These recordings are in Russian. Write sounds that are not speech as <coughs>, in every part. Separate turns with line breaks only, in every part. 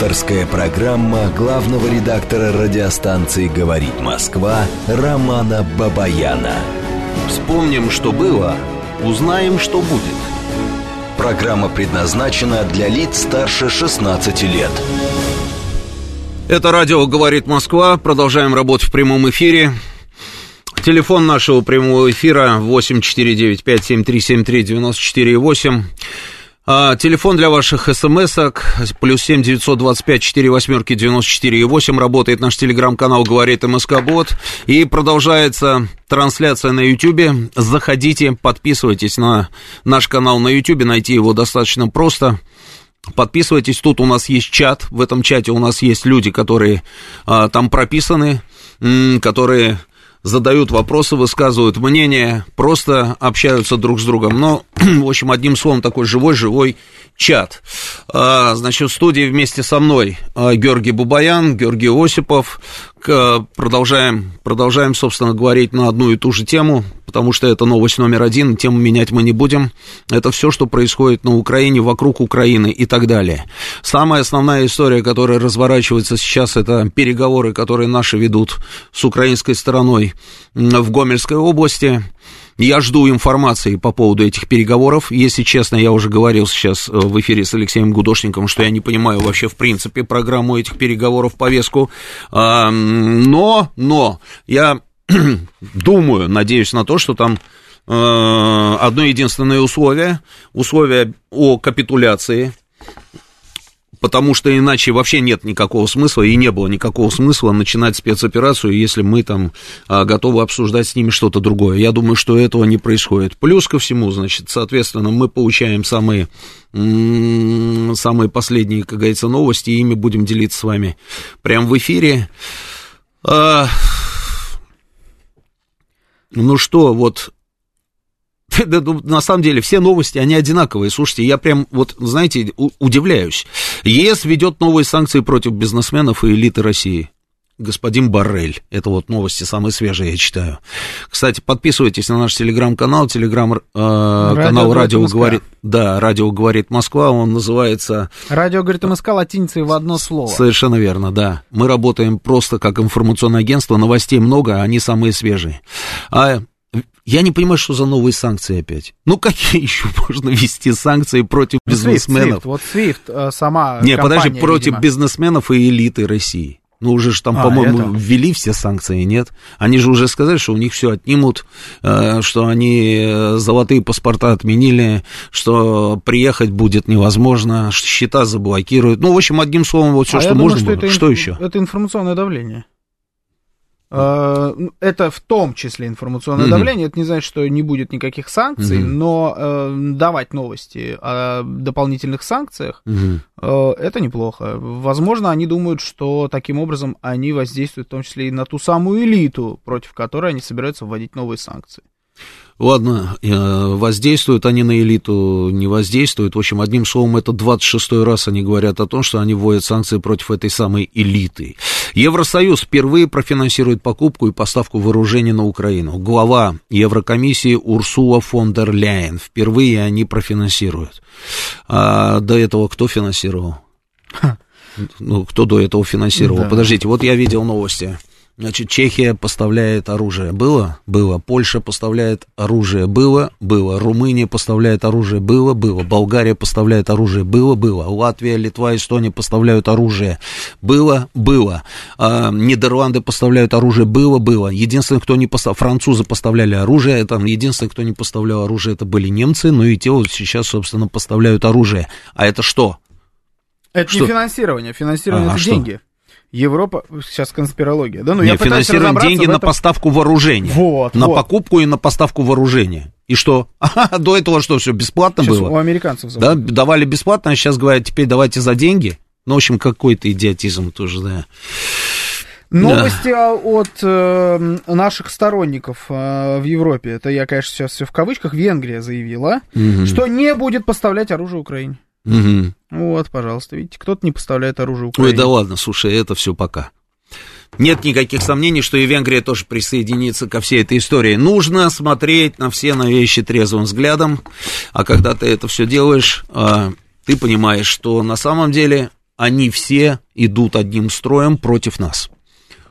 Авторская программа главного редактора радиостанции «Говорит Москва» Романа Бабаяна. Вспомним, что было, узнаем, что будет. Программа предназначена для лиц старше 16 лет.
Это радио «Говорит Москва». Продолжаем работать в прямом эфире. Телефон нашего прямого эфира 8495-7373-94-8. А, телефон для ваших смс-ок плюс семь девятьсот двадцать пять четыре восьмерки девяносто четыре и восемь. Работает наш телеграм-канал «Говорит МСК Бот». И продолжается трансляция на Ютьюбе. Заходите, подписывайтесь на наш канал на Ютьюбе. Найти его достаточно просто. Подписывайтесь, тут у нас есть чат, в этом чате у нас есть люди, которые а, там прописаны, которые задают вопросы, высказывают мнение, просто общаются друг с другом. Но, <clears throat> в общем, одним словом, такой живой-живой чат. А, значит, в студии вместе со мной а, Георгий Бубаян, Георгий Осипов. Продолжаем, продолжаем, собственно, говорить на одну и ту же тему, потому что это новость номер один, тему менять мы не будем. Это все, что происходит на Украине, вокруг Украины и так далее. Самая основная история, которая разворачивается сейчас, это переговоры, которые наши ведут с украинской стороной в Гомельской области. Я жду информации по поводу этих переговоров. Если честно, я уже говорил сейчас э, в эфире с Алексеем Гудошником, что я не понимаю вообще в принципе программу этих переговоров, повестку. Но, но, я <clears throat> думаю, надеюсь на то, что там э, одно единственное условие, условие о капитуляции потому что иначе вообще нет никакого смысла, и не было никакого смысла начинать спецоперацию, если мы там а, готовы обсуждать с ними что-то другое. Я думаю, что этого не происходит. Плюс ко всему, значит, соответственно, мы получаем самые, самые последние, как говорится, новости, и ими будем делиться с вами прямо в эфире. А, ну что, вот <laughs> Ну, на самом деле все новости, они одинаковые. Слушайте, я прям, вот, знаете, удивляюсь. ЕС ведет новые санкции против бизнесменов и элиты России. Господин Баррель. Это вот новости самые свежие, я читаю. Кстати, подписывайтесь на наш телеграм-канал, телеграм-канал э, радио, радио говорит... Да, радио говорит Москва, он называется...
Радио говорит МСК латиницей в одно слово.
Совершенно верно, да. Мы работаем просто как информационное агентство, новостей много, а они самые свежие. А я не понимаю, что за новые санкции опять. Ну, какие <laughs> еще можно ввести санкции против ну, бизнесменов?
SWIFT, вот SWIFT э, сама
Не, подожди, против видимо. бизнесменов и элиты России. Ну, уже же там, а, по-моему, это... ввели все санкции, нет? Они же уже сказали, что у них все отнимут, э, что они э, золотые паспорта отменили, что приехать будет невозможно, что счета заблокируют. Ну, в общем, одним словом, вот все, а что можно думаю, что было. Это что еще?
Это информационное давление. Э, это в том числе информационное mm-hmm. давление. Это не значит, что не будет никаких санкций, mm-hmm. но э, давать новости о дополнительных санкциях mm-hmm. э, это неплохо. Возможно, они думают, что таким образом они воздействуют в том числе и на ту самую элиту, против которой они собираются вводить новые санкции.
Ладно, э, воздействуют они на элиту, не воздействуют. В общем, одним словом, это 26-й раз они говорят о том, что они вводят санкции против этой самой элиты. Евросоюз впервые профинансирует покупку и поставку вооружений на Украину. Глава Еврокомиссии Урсула фон дер Ляйен. Впервые они профинансируют. А до этого кто финансировал? Ну, кто до этого финансировал? Да. Подождите, вот я видел новости. Значит, Чехия поставляет оружие. Было? Было. Польша поставляет оружие. Было? Было. Румыния поставляет оружие. Было? Было. Болгария поставляет оружие. Было? Было. Латвия, Литва, Эстония поставляют оружие. Было? Было. А, Нидерланды поставляют оружие. Было? Было. Единственное, кто не поставлял... Французы поставляли оружие. Там единственное, кто не поставлял оружие, это были немцы. Ну и те вот сейчас, собственно, поставляют оружие. А это что?
Это что? не финансирование. Финансирование а, это а деньги. Что? Европа, сейчас конспирология, да? Ну,
Нет, я финансируем деньги на поставку вооружения. Вот, на вот. покупку и на поставку вооружения. И что? <laughs> А, до этого что, все бесплатно сейчас было?
у американцев
Да, давали бесплатно, а сейчас говорят, теперь давайте за деньги. Ну, в общем, какой-то идиотизм тоже, да.
Новости да. от э, наших сторонников э, в Европе, это я, конечно, сейчас все в кавычках, Венгрия заявила, угу. что не будет поставлять оружие Украине. Угу. Вот, пожалуйста, видите, кто-то не поставляет оружие Украине.
Ой, да ладно, слушай, это все пока. Нет никаких сомнений, что и Венгрия тоже присоединится ко всей этой истории. Нужно смотреть на все на вещи трезвым взглядом, а когда ты это все делаешь, а, ты понимаешь, что на самом деле они все идут одним строем против нас.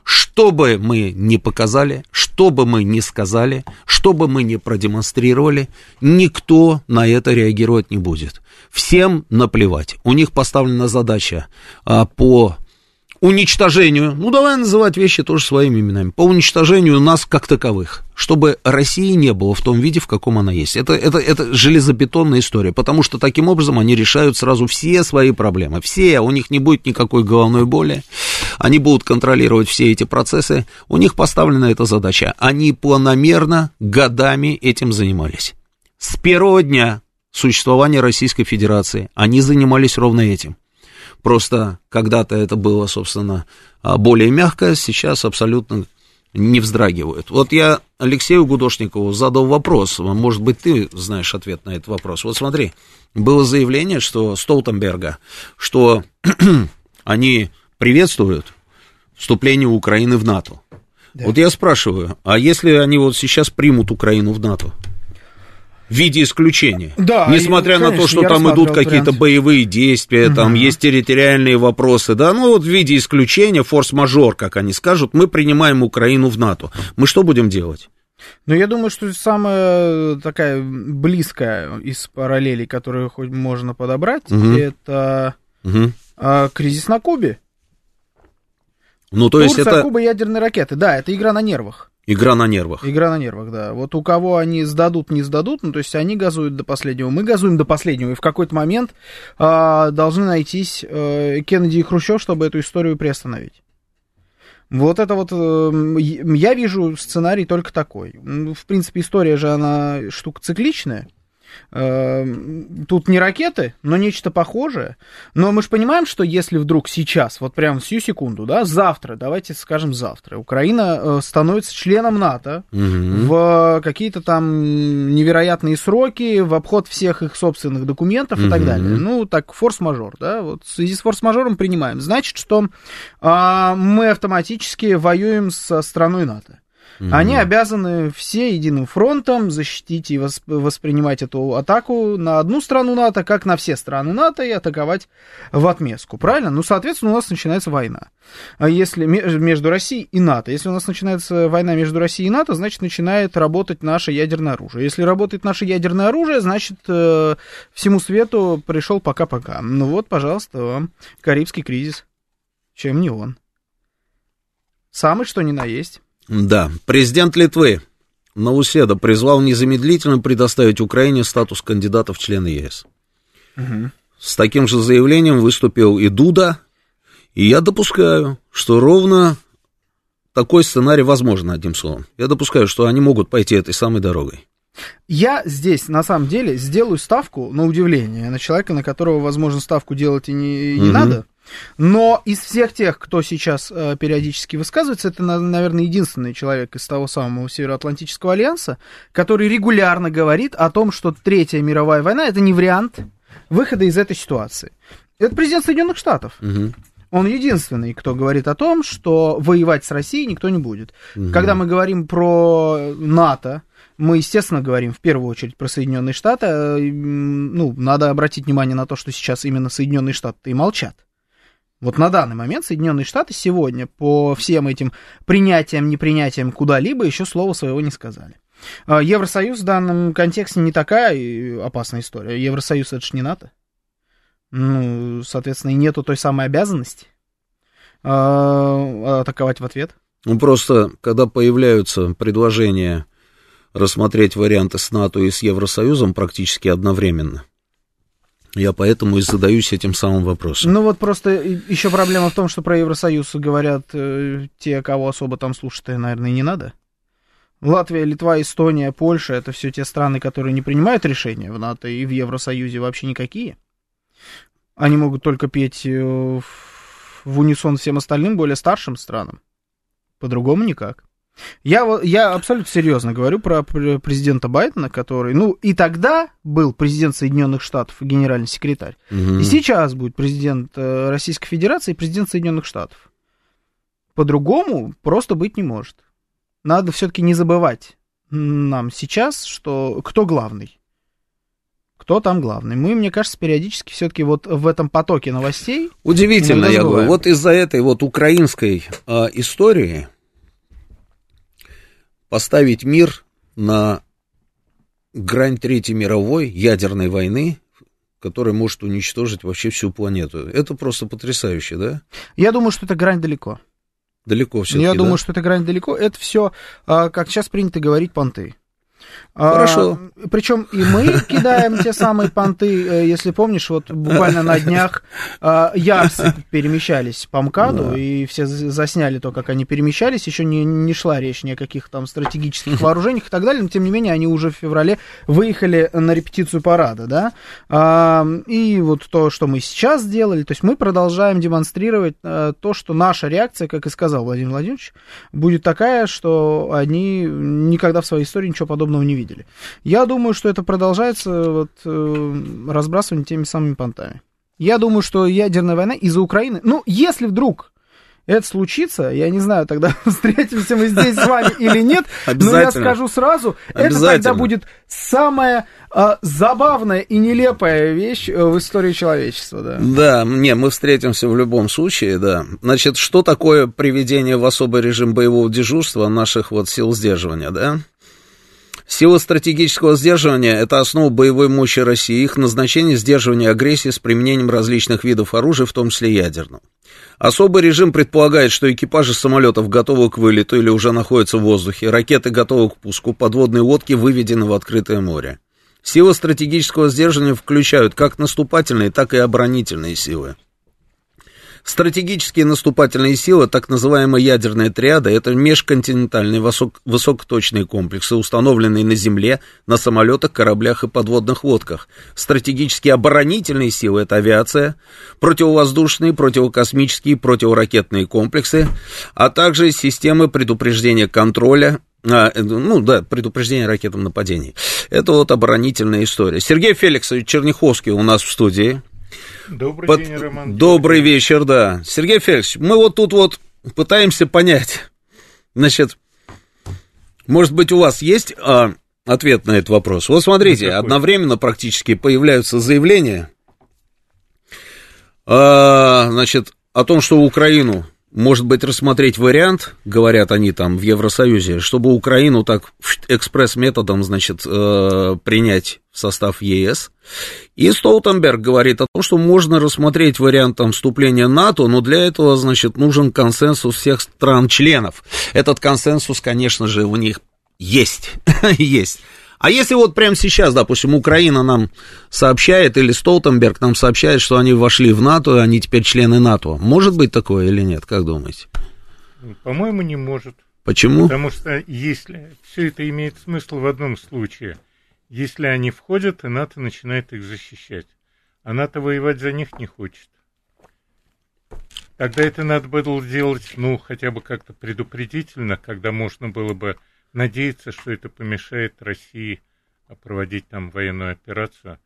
Что бы мы ни показали, что бы мы ни сказали, что бы мы ни продемонстрировали, никто на это реагировать не будет. Всем наплевать. У них поставлена задача а, по уничтожению, ну давай называть вещи тоже своими именами, по уничтожению нас как таковых, чтобы России не было в том виде, в каком она есть. Это, это, это железобетонная история, потому что таким образом они решают сразу все свои проблемы. Все, у них не будет никакой головной боли, они будут контролировать все эти процессы, у них поставлена эта задача. Они планомерно годами этим занимались. С первого дня существования Российской Федерации они занимались ровно этим – Просто когда-то это было, собственно, а, более мягко, сейчас абсолютно не вздрагивают. Вот я Алексею Гудошникову задал вопрос, может быть, ты знаешь ответ на этот вопрос. Вот смотри, было заявление, что Столтенберга, что <clears throat> они приветствуют вступление Украины в НАТО. Да. Вот я спрашиваю, а если они вот сейчас примут Украину в НАТО? В виде исключения. Да, Несмотря и, конечно, на то, что там идут какие-то боевые действия, угу. там есть территориальные вопросы, да, ну вот в виде исключения, форс-мажор, как они скажут, мы принимаем Украину в НАТО. Мы что будем делать?
Ну, я думаю, что самая такая близкая из параллелей, которую хоть можно подобрать, угу. это угу. А, кризис на Кубе.
Ну, то Турция, есть это...
Куба, ядерные ракеты. Да, это игра на нервах.
Игра на нервах.
Игра на нервах, да. Вот у кого они сдадут, не сдадут, ну, то есть они газуют до последнего, мы газуем до последнего, и в какой-то момент э, должны найтись э, Кеннеди и Хрущев, чтобы эту историю приостановить. Вот это вот, э, я вижу сценарий только такой. В принципе, история же, она штука цикличная. Эм, тут не ракеты, но нечто похожее. Но мы же понимаем, что если вдруг сейчас, вот прямо всю секунду, да, завтра, давайте скажем завтра, Украина э, становится членом НАТО угу. в какие-то там невероятные сроки, в обход всех их собственных документов угу. и так далее. Ну, так, форс-мажор, да, вот в связи с форс-мажором принимаем. Значит, что а, мы автоматически воюем со страной НАТО. Угу. Они обязаны все единым фронтом защитить и воспринимать эту атаку на одну страну НАТО, как на все страны НАТО, и атаковать в отместку. Правильно? Ну, соответственно, у нас начинается война. А если между Россией и НАТО. Если у нас начинается война между Россией и НАТО, значит, начинает работать наше ядерное оружие. Если работает наше ядерное оружие, значит, э, всему свету пришел пока-пока. Ну вот, пожалуйста, вам Карибский кризис. Чем не он? Самый что ни на есть.
Да, президент Литвы Науседа призвал незамедлительно предоставить Украине статус кандидата в члены ЕС. Угу. С таким же заявлением выступил и Дуда, и я допускаю, что ровно такой сценарий возможен, одним словом. Я допускаю, что они могут пойти этой самой дорогой.
Я здесь, на самом деле, сделаю ставку на удивление, на человека, на которого, возможно, ставку делать и не, и не угу. надо. Но из всех тех, кто сейчас э, периодически высказывается, это, наверное, единственный человек из того самого Североатлантического альянса, который регулярно говорит о том, что Третья мировая война это не вариант выхода из этой ситуации. Это президент Соединенных Штатов. Угу. Он единственный, кто говорит о том, что воевать с Россией никто не будет. Угу. Когда мы говорим про НАТО, мы, естественно, говорим в первую очередь про Соединенные Штаты. Э, ну, надо обратить внимание на то, что сейчас именно Соединенные Штаты и молчат. Вот на данный момент Соединенные Штаты сегодня по всем этим принятиям, непринятиям куда-либо еще слова своего не сказали. А Евросоюз в данном контексте не такая опасная история. Евросоюз это же не НАТО. Ну, соответственно, и нету той самой обязанности а, атаковать в ответ.
Ну, просто, когда появляются предложения рассмотреть варианты с НАТО и с Евросоюзом практически одновременно, я поэтому и задаюсь этим самым вопросом.
Ну вот просто еще проблема в том, что про Евросоюз говорят э, те, кого особо там слушать, наверное, не надо. Латвия, Литва, Эстония, Польша это все те страны, которые не принимают решения в НАТО и в Евросоюзе вообще никакие. Они могут только петь э, в унисон всем остальным, более старшим странам. По-другому никак. Я, я абсолютно серьезно говорю про президента Байдена, который, ну, и тогда был президент Соединенных Штатов и генеральный секретарь, угу. и сейчас будет президент э, Российской Федерации и президент Соединенных Штатов. По-другому просто быть не может. Надо все-таки не забывать нам сейчас, что кто главный. кто там главный. Мы, мне кажется, периодически все-таки вот в этом потоке новостей...
Удивительно, я говорю, вот из-за этой вот украинской э, истории поставить мир на грань Третьей мировой ядерной войны, которая может уничтожить вообще всю планету. Это просто потрясающе, да?
Я думаю, что эта грань далеко.
Далеко все
Я думаю, что эта грань далеко. Это все, а, как сейчас принято говорить, понты.
Хорошо.
А, причем и мы кидаем те самые понты, э, если помнишь, вот буквально на днях а, ярсы перемещались по МКАДу, да. и все засняли то, как они перемещались, еще не, не шла речь ни о каких там стратегических вооружениях и так далее, но тем не менее они уже в феврале выехали на репетицию парада, да, а, и вот то, что мы сейчас сделали, то есть мы продолжаем демонстрировать а, то, что наша реакция, как и сказал Владимир Владимирович, будет такая, что они никогда в своей истории ничего подобного не видели. Я думаю, что это продолжается вот, э, разбрасывание теми самыми понтами. Я думаю, что ядерная война из-за Украины... Ну, если вдруг это случится, я не знаю, тогда <laughs> встретимся мы здесь с вами или нет, но я скажу сразу, это тогда будет самая а, забавная и нелепая вещь э, в истории человечества, да.
Да, не, мы встретимся в любом случае, да. Значит, что такое приведение в особый режим боевого дежурства наших вот сил сдерживания, да? Сила стратегического сдерживания – это основа боевой мощи России, их назначение – сдерживание агрессии с применением различных видов оружия, в том числе ядерного. Особый режим предполагает, что экипажи самолетов готовы к вылету или уже находятся в воздухе, ракеты готовы к пуску, подводные лодки выведены в открытое море. Силы стратегического сдерживания включают как наступательные, так и оборонительные силы. Стратегические наступательные силы, так называемая ядерная триада, это межконтинентальные высок, высокоточные комплексы, установленные на земле, на самолетах, кораблях и подводных лодках. Стратегические оборонительные силы, это авиация, противовоздушные, противокосмические, противоракетные комплексы, а также системы предупреждения контроля, а, ну да, предупреждение ракетам нападений. Это вот оборонительная история. Сергей Феликсович Черняховский у нас в студии.
Добрый Под... день, Роман.
Добрый вечер, да. Сергей Феликсович, мы вот тут вот пытаемся понять, значит, может быть, у вас есть а, ответ на этот вопрос? Вот смотрите, ну, одновременно практически появляются заявления, а, значит, о том, что Украину может быть, рассмотреть вариант, говорят они там в Евросоюзе, чтобы Украину так экспресс-методом, значит, э, принять в состав ЕС. И Столтенберг говорит о том, что можно рассмотреть вариант там, вступления НАТО, но для этого, значит, нужен консенсус всех стран-членов. Этот консенсус, конечно же, у них есть. <laughs> есть. А если вот прямо сейчас, допустим, Украина нам сообщает, или Столтенберг нам сообщает, что они вошли в НАТО, они теперь члены НАТО, может быть такое или нет, как думаете?
По-моему, не может.
Почему?
Потому что если все это имеет смысл в одном случае, если они входят, и НАТО начинает их защищать, а НАТО воевать за них не хочет. Тогда это надо было делать, ну, хотя бы как-то предупредительно, когда можно было бы надеяться, что это помешает России проводить там военную операцию.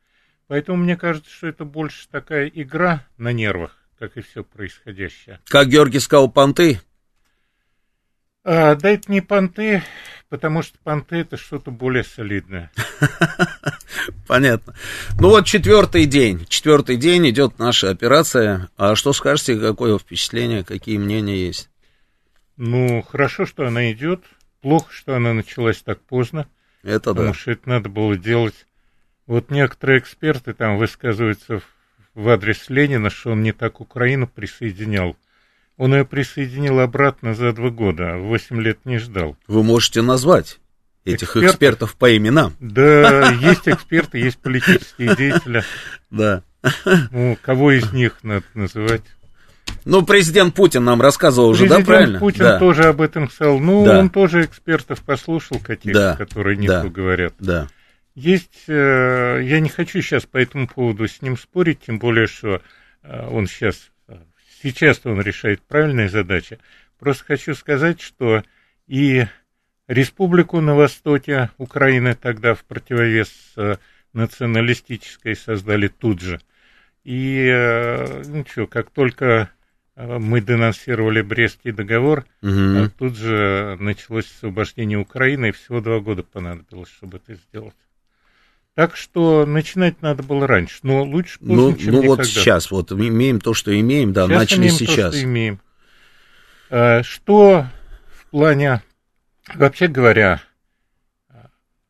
Поэтому мне кажется, что это больше такая игра на нервах, как и все происходящее.
Как Георгий сказал, понты?
А, да это не понты, потому что понты это что-то более солидное. <laughs>
Понятно. Ну вот четвертый день. Четвертый день идет наша операция. А что скажете, какое впечатление, какие мнения есть?
Ну, хорошо, что она идет. Плохо, что она началась так поздно.
Это
потому
да.
что это надо было делать. Вот некоторые эксперты там высказываются в адрес Ленина, что он не так Украину присоединял. Он ее присоединил обратно за два года, а восемь лет не ждал.
Вы можете назвать этих экспертов, экспертов по именам.
Да, есть эксперты, есть политические деятели. <laughs>
Да.
Ну, кого из них надо называть?
Ну, президент Путин нам рассказывал уже,
президент
да, правильно?
Путин
да.
тоже об этом сказал. Ну, да. он тоже экспертов послушал каких-то,
да.
которые не
да.
то говорят.
Да.
Есть, э, я не хочу сейчас по этому поводу с ним спорить, тем более, что э, он сейчас, сейчас он решает правильные задачи. Просто хочу сказать, что и республику на востоке Украины тогда в противовес э, националистической создали тут же. И, ну что, как только Э, мы денонсировали Брестский договор, угу. тут же началось освобождение Украины, и всего два года понадобилось, чтобы это сделать. Так что начинать надо было раньше, но лучше
поздно, ну, чем Ну никогда. вот сейчас, вот имеем то, что имеем, да, сейчас начали имеем сейчас. То,
что имеем. Что в плане, вообще говоря,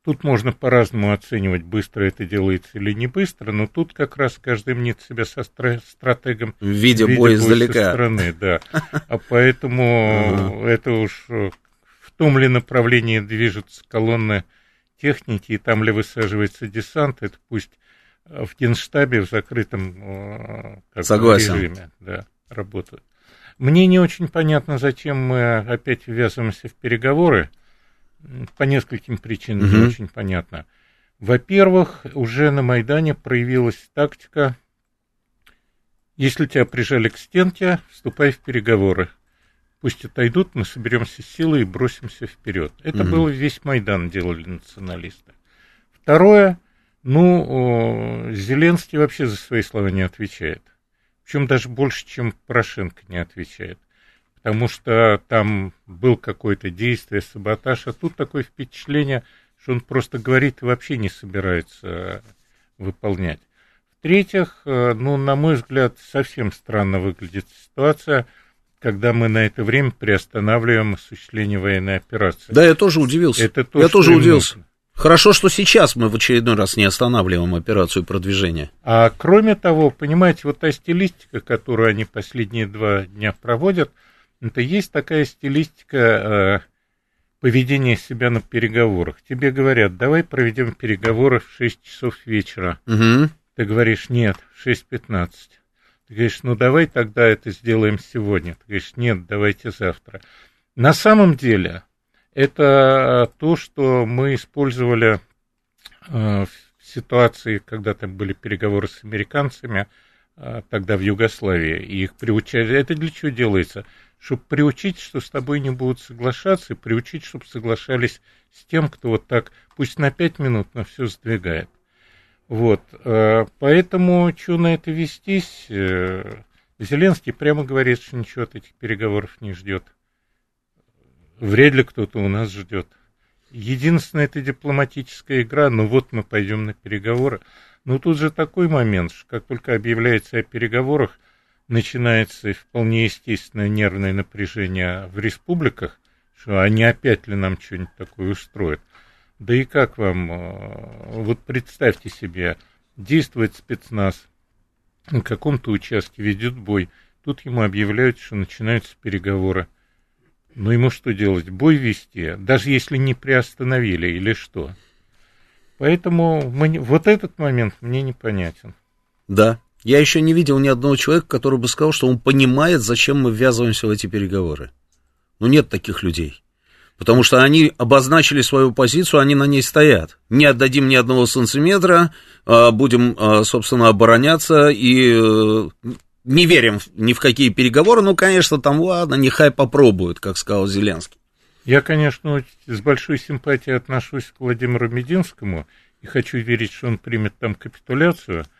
тут можно по-разному оценивать, быстро это делается или не быстро, но тут как раз каждый мнит себя со стратегом.
Видя бой издалека. Со
стороны, да. <laughs> А поэтому это уж в том ли направлении движется колонна техники, и там ли высаживается десант, это пусть э, в генштабе в закрытом
э, Согласен. режиме
да, работают. Мне не очень понятно, зачем мы опять ввязываемся в переговоры. По нескольким причинам угу. не очень понятно. Во-первых, уже на Майдане проявилась тактика, если тебя прижали к стенке, вступай в переговоры пусть отойдут, мы соберемся силой и бросимся вперед. Это угу. было весь Майдан делали националисты. Второе, ну, Зеленский вообще за свои слова не отвечает. Причем даже больше, чем Порошенко не отвечает. Потому что там был какое-то действие, саботаж, а тут такое впечатление, что он просто говорит и вообще не собирается выполнять. В-третьих, э, ну, на мой взгляд, совсем странно выглядит ситуация – когда мы на это время приостанавливаем осуществление военной операции.
Да, я тоже удивился. Это то, я тоже удивился. Нужно. Хорошо, что сейчас мы в очередной раз не останавливаем операцию продвижения.
А кроме того, понимаете, вот та стилистика, которую они последние два дня проводят, это есть такая стилистика э, поведения себя на переговорах. Тебе говорят, давай проведем переговоры в 6 часов вечера. Угу. Ты говоришь, нет, в 6.15. Ты говоришь, ну давай тогда это сделаем сегодня. Ты говоришь, нет, давайте завтра. На самом деле, это то, что мы использовали э, в ситуации, когда там были переговоры с американцами, э, тогда в Югославии, и их приучали. Это для чего делается? Чтобы приучить, что с тобой не будут соглашаться, и приучить, чтобы соглашались с тем, кто вот так, пусть на пять минут, но все сдвигает. Вот, э, поэтому, что на это вестись, э, Зеленский прямо говорит, что ничего от этих переговоров не ждет. Вряд ли кто-то у нас ждет. Единственное, это дипломатическая игра, ну вот мы пойдем на переговоры. Но тут же такой момент, что как только объявляется о переговорах, начинается вполне естественное нервное напряжение в республиках, что они опять ли нам что-нибудь такое устроят. Да и как вам, э, вот представьте себе, действует спецназ, на каком-то участке ведет бой, тут ему объявляют, что начинаются переговоры. Ну ему что делать? Бой вести, даже если не приостановили или что? Поэтому мы, вот этот момент мне непонятен.
Да, я еще не видел ни одного человека, который бы сказал, что он понимает, зачем мы ввязываемся в эти переговоры. Ну нет таких людей. Потому что они обозначили свою позицию, они на ней стоят. Не отдадим ни одного сантиметра, а, будем, а, собственно, обороняться и э, не верим ни в какие переговоры. Ну, конечно, там, ладно, нехай попробуют, как сказал Зеленский.
Я, конечно, с большой симпатией отношусь к Владимиру Мединскому и хочу верить, что он примет там капитуляцию –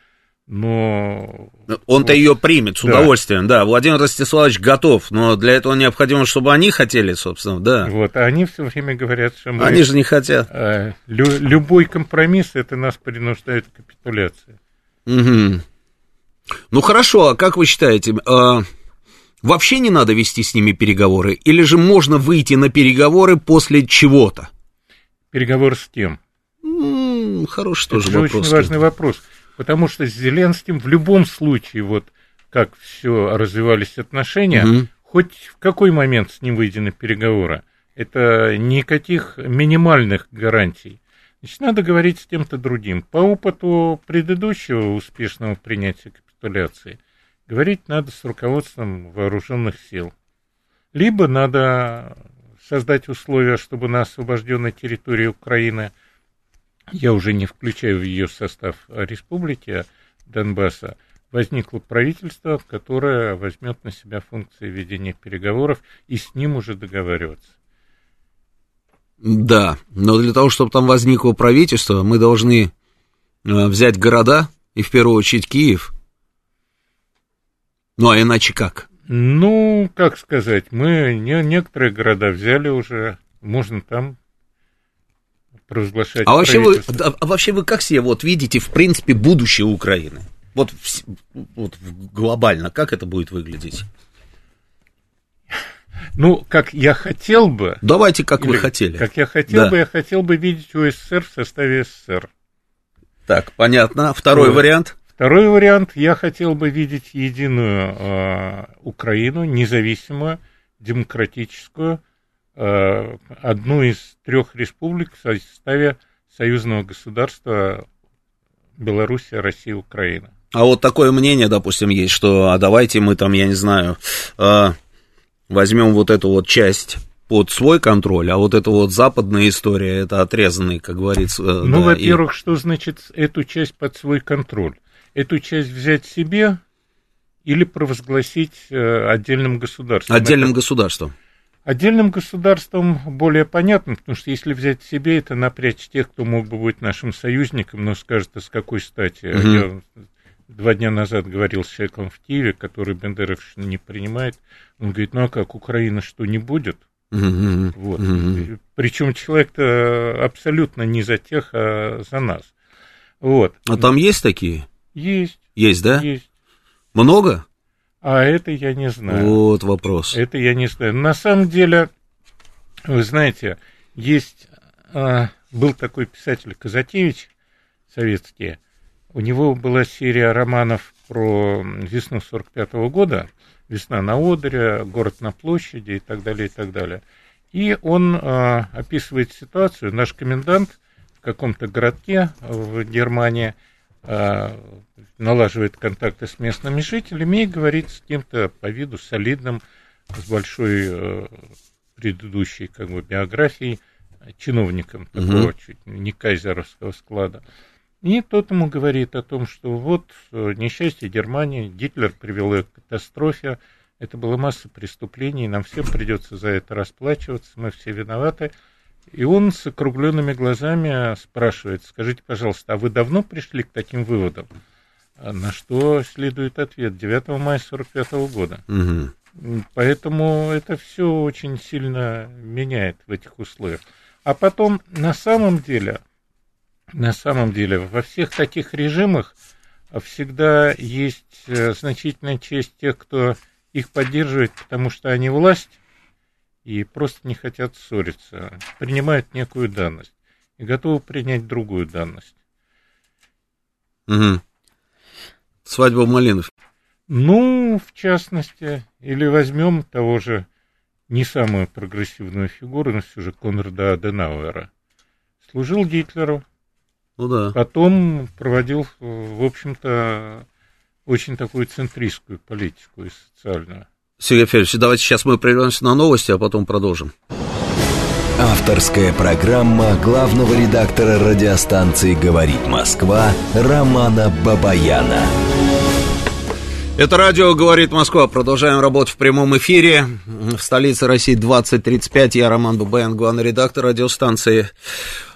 но...
Он-то вот, ее примет с удовольствием, да. Владимир Ростиславович готов, но для этого необходимо, чтобы они хотели, собственно, да.
Вот, а они все время говорят, что
мы... Они же не хотят.
А, лю, любой компромисс, это нас принуждает к капитуляции.
Угу. Ну, хорошо, а как вы считаете, а, вообще не надо вести с ними переговоры? Или же можно выйти на переговоры после чего-то?
Переговоры с кем?
М-м, хороший тоже это
вопрос. очень важный вопрос. Потому что с Зеленским в любом случае, вот как все развивались отношения, угу. хоть в какой момент с ним выйдя на переговоры, это никаких минимальных гарантий. Значит, надо говорить с кем-то другим. По опыту предыдущего успешного принятия капитуляции, говорить надо с руководством вооруженных сил. Либо надо создать условия, чтобы на освобожденной территории Украины – я уже не включаю в ее состав республики Донбасса, возникло правительство, которое возьмет на себя функции ведения переговоров и с ним уже договариваться.
Да, но для того, чтобы там возникло правительство, мы должны э, взять города, и в первую очередь Киев. Ну, а иначе как?
Ну, как сказать, мы не, некоторые города взяли уже, можно там провозглашать
а вообще, вы, а, а вообще вы как себе вот видите, в принципе, будущее Украины? Вот, вот глобально, как это будет выглядеть?
Ну, как я хотел бы...
Давайте, как вы хотели.
Как я хотел да. бы, я хотел бы видеть УССР в составе СССР.
Так, понятно. Второй вот. вариант?
Второй вариант, я хотел бы видеть единую э, Украину, независимую, демократическую, одну из трех республик в составе союзного государства Белоруссия, Россия, Украина.
А вот такое мнение, допустим, есть, что а давайте мы там, я не знаю, э, возьмем вот эту вот часть под свой контроль, а вот эта вот западная история, это отрезанный, как говорится.
Э, ну, да, во-первых, и... что значит эту часть под свой контроль? Эту часть взять себе или провозгласить э, отдельным государством?
Отдельным это... государством.
Отдельным государством более понятно, потому что если взять себе, это напрячь тех, кто мог бы быть нашим союзником, но скажет, а с какой стати? Угу. Я два дня назад говорил с человеком в Киеве, который Бендеровщину не принимает. Он говорит, ну а как, Украина что, не будет? Uh-huh. Вот. Uh-huh. Причем человек-то абсолютно не за тех, а за нас. Вот.
А там есть такие?
Есть.
Есть, да?
Есть.
Много?
А это я не знаю.
Вот вопрос.
Это я не знаю. На самом деле, вы знаете, есть а, был такой писатель Казатевич советский. У него была серия романов про весну 45 -го года весна на Одере, город на площади и так далее, и так далее. И он э, описывает ситуацию. Наш комендант в каком-то городке в Германии налаживает контакты с местными жителями и говорит с кем-то по виду солидным, с большой э, предыдущей как бы, биографией, чиновником такого угу. чуть не кайзеровского склада. И тот ему говорит о том, что вот э, несчастье Германии, Гитлер привел ее к катастрофе, это была масса преступлений, нам всем придется за это расплачиваться, мы все виноваты. И он с округленными глазами спрашивает, скажите, пожалуйста, а вы давно пришли к таким выводам? А на что следует ответ 9 мая 45 года. Угу. Поэтому это все очень сильно меняет в этих условиях. А потом, на самом деле, на самом деле во всех таких режимах всегда есть э, значительная часть тех, кто их поддерживает, потому что они власть и просто не хотят ссориться, принимают некую данность и готовы принять другую данность.
Угу. Свадьба Малинов.
Ну, в частности, или возьмем того же не самую прогрессивную фигуру, но все же Конрада Аденауэра. Служил Гитлеру,
ну да.
Потом проводил, в общем-то, очень такую центристскую политику и социальную.
Сергей Федорович, давайте сейчас мы прервемся на новости, а потом продолжим.
Авторская программа главного редактора радиостанции «Говорит Москва» Романа Бабаяна.
Это радио «Говорит Москва». Продолжаем работать в прямом эфире. В столице России 2035. Я Роман Бабаян, главный редактор радиостанции.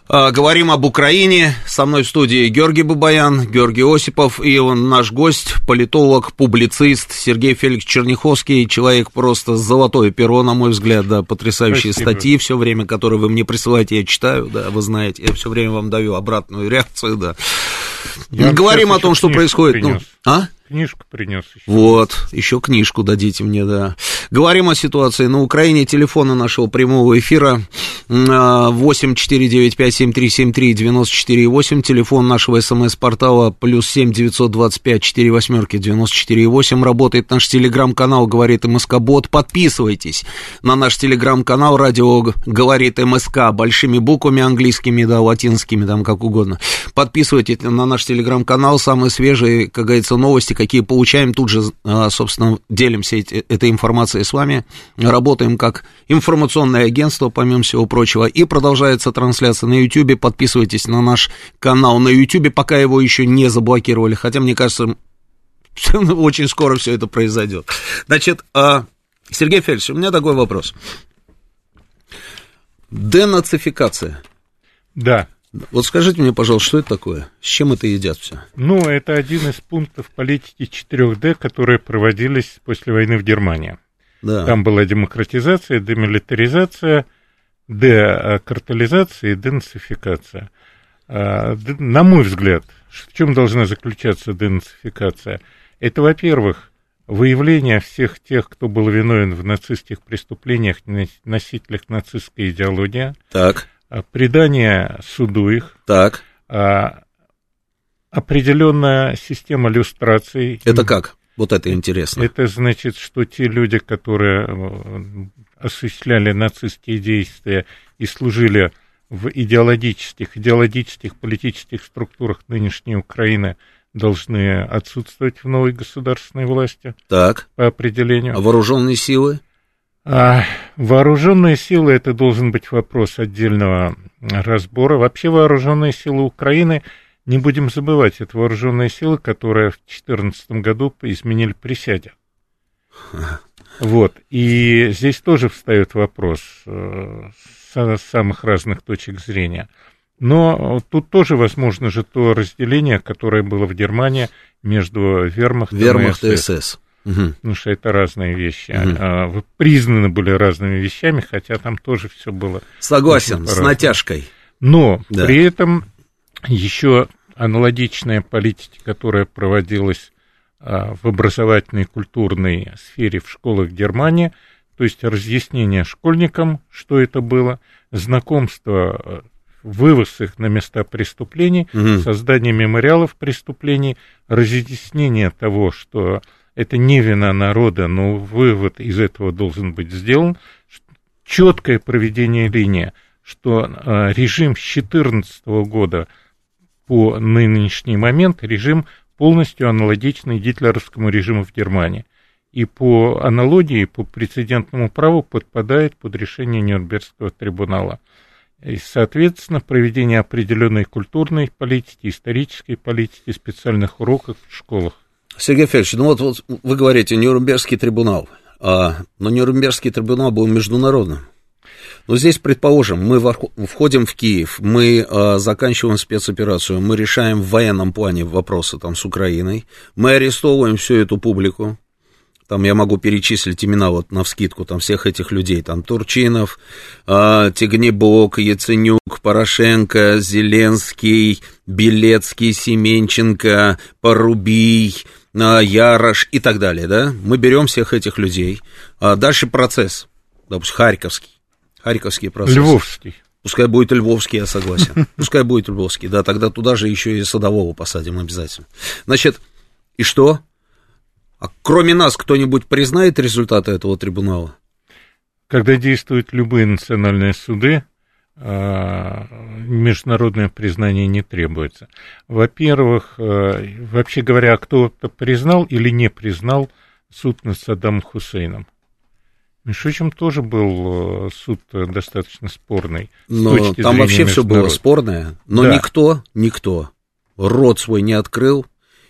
А, говорим об Украине. Со мной в студии Георгий Бабаян, Георгий Осипов и он наш гость, политолог, публицист Сергей Феликс Черняховский. Человек просто золотое перо, на мой взгляд, да, потрясающие Спасибо. статьи все время, которые вы мне присылаете, я читаю, да, вы знаете, я все время вам даю обратную <laughs> реакцию, да. Я Говорим о том, что происходит.
Ну, а? Книжку принес еще.
Вот, еще книжку дадите мне, да. Говорим о ситуации на Украине. Телефона нашего прямого эфира 8 Телефон нашего смс-портала плюс 7 925 4 восьмерки 94,8. Работает наш телеграм-канал «Говорит МСК Бот». Подписывайтесь на наш телеграм-канал «Радио Говорит МСК» большими буквами английскими, да, латинскими, там как угодно. Подписывайтесь на наш телеграм-канал. Самые свежие, как говорится, новости какие получаем, тут же, а, собственно, делимся этой информацией с вами, работаем как информационное агентство, помимо всего прочего, и продолжается трансляция на YouTube, подписывайтесь на наш канал на YouTube, пока его еще не заблокировали, хотя, мне кажется, <laughs> очень скоро все это произойдет. Значит, а, Сергей Фельдович, у меня такой вопрос. Денацификация.
Да.
Вот скажите мне, пожалуйста, что это такое? С чем это едят все?
Ну, это один из пунктов политики 4D, которые проводились после войны в Германии. Да. Там была демократизация, демилитаризация, декартализация и денацификация. А, на мой взгляд, в чем должна заключаться денацификация? Это, во-первых, выявление всех тех, кто был виновен в нацистских преступлениях, носителях нацистской идеологии.
Так.
А, предание суду их.
Так.
А, определенная система люстрации.
Это как? Вот это интересно.
Это значит, что те люди, которые э, осуществляли нацистские действия и служили в идеологических, идеологических политических структурах нынешней Украины, должны отсутствовать в новой государственной власти.
Так.
По определению.
А вооруженные силы?
А, вооруженные силы это должен быть вопрос отдельного разбора. Вообще вооруженные силы Украины не будем забывать, это вооруженные силы, которые в 2014 году изменили присяде. Вот. И здесь тоже встает вопрос э, с самых разных точек зрения. Но тут тоже возможно же то разделение, которое было в Германии между вермахтом
Вермахт
и
СС. СС.
Угу. Потому что это разные вещи.
Угу.
А, признаны были разными вещами, хотя там тоже все было.
Согласен, с натяжкой.
Но да. при этом еще аналогичная политика, которая проводилась а, в образовательной и культурной сфере в школах Германии, то есть разъяснение школьникам, что это было, знакомство, вывоз их на места преступлений, угу. создание мемориалов преступлений, разъяснение того, что это не вина народа, но вывод из этого должен быть сделан, четкое проведение линии, что э, режим с 2014 года по нынешний момент режим полностью аналогичный гитлеровскому режиму в Германии. И по аналогии, по прецедентному праву подпадает под решение Нюрнбергского трибунала. И, соответственно, проведение определенной культурной политики, исторической политики, специальных уроков в школах.
Сергей Федорович, ну вот, вот вы говорите, Нюрнбергский трибунал, а, но Нюрнбергский трибунал был международным. Но здесь, предположим, мы входим в Киев, мы э, заканчиваем спецоперацию, мы решаем в военном плане вопросы там с Украиной, мы арестовываем всю эту публику, там я могу перечислить имена вот на вскидку там всех этих людей, там Турчинов, э, Тигнебок, Яценюк, Порошенко, Зеленский, Белецкий, Семенченко, Порубий, Ярош и так далее, да, мы берем всех этих людей, а дальше процесс, допустим, Харьковский, Харьковский процесс.
Львовский.
Пускай будет Львовский, я согласен. <laughs> Пускай будет Львовский, да, тогда туда же еще и Садового посадим обязательно. Значит, и что? А кроме нас кто-нибудь признает результаты этого трибунала?
Когда действуют любые национальные суды, а, международное признание не требуется. Во-первых, э, вообще говоря, кто-то признал или не признал суд над Саддамом Хусейном? Мишучем тоже был э, суд э, достаточно спорный.
Но там вообще все было спорное, но да. никто, никто рот свой не открыл,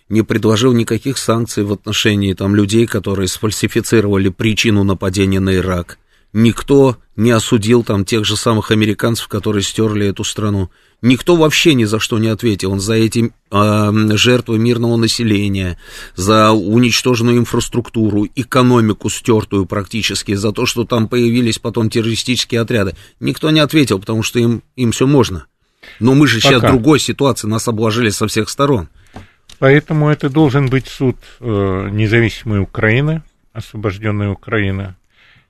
не предложил никаких санкций в отношении там людей, которые сфальсифицировали причину нападения на Ирак. Никто не осудил там тех же самых американцев, которые стерли эту страну. Никто вообще ни за что не ответил. Он за эти э, жертвы мирного населения, за уничтоженную инфраструктуру, экономику стертую практически, за то, что там появились потом террористические отряды. Никто не ответил, потому что им, им все можно. Но мы же Пока. сейчас в другой ситуации, нас обложили со всех сторон.
Поэтому это должен быть суд э, независимой Украины, освобожденной Украины,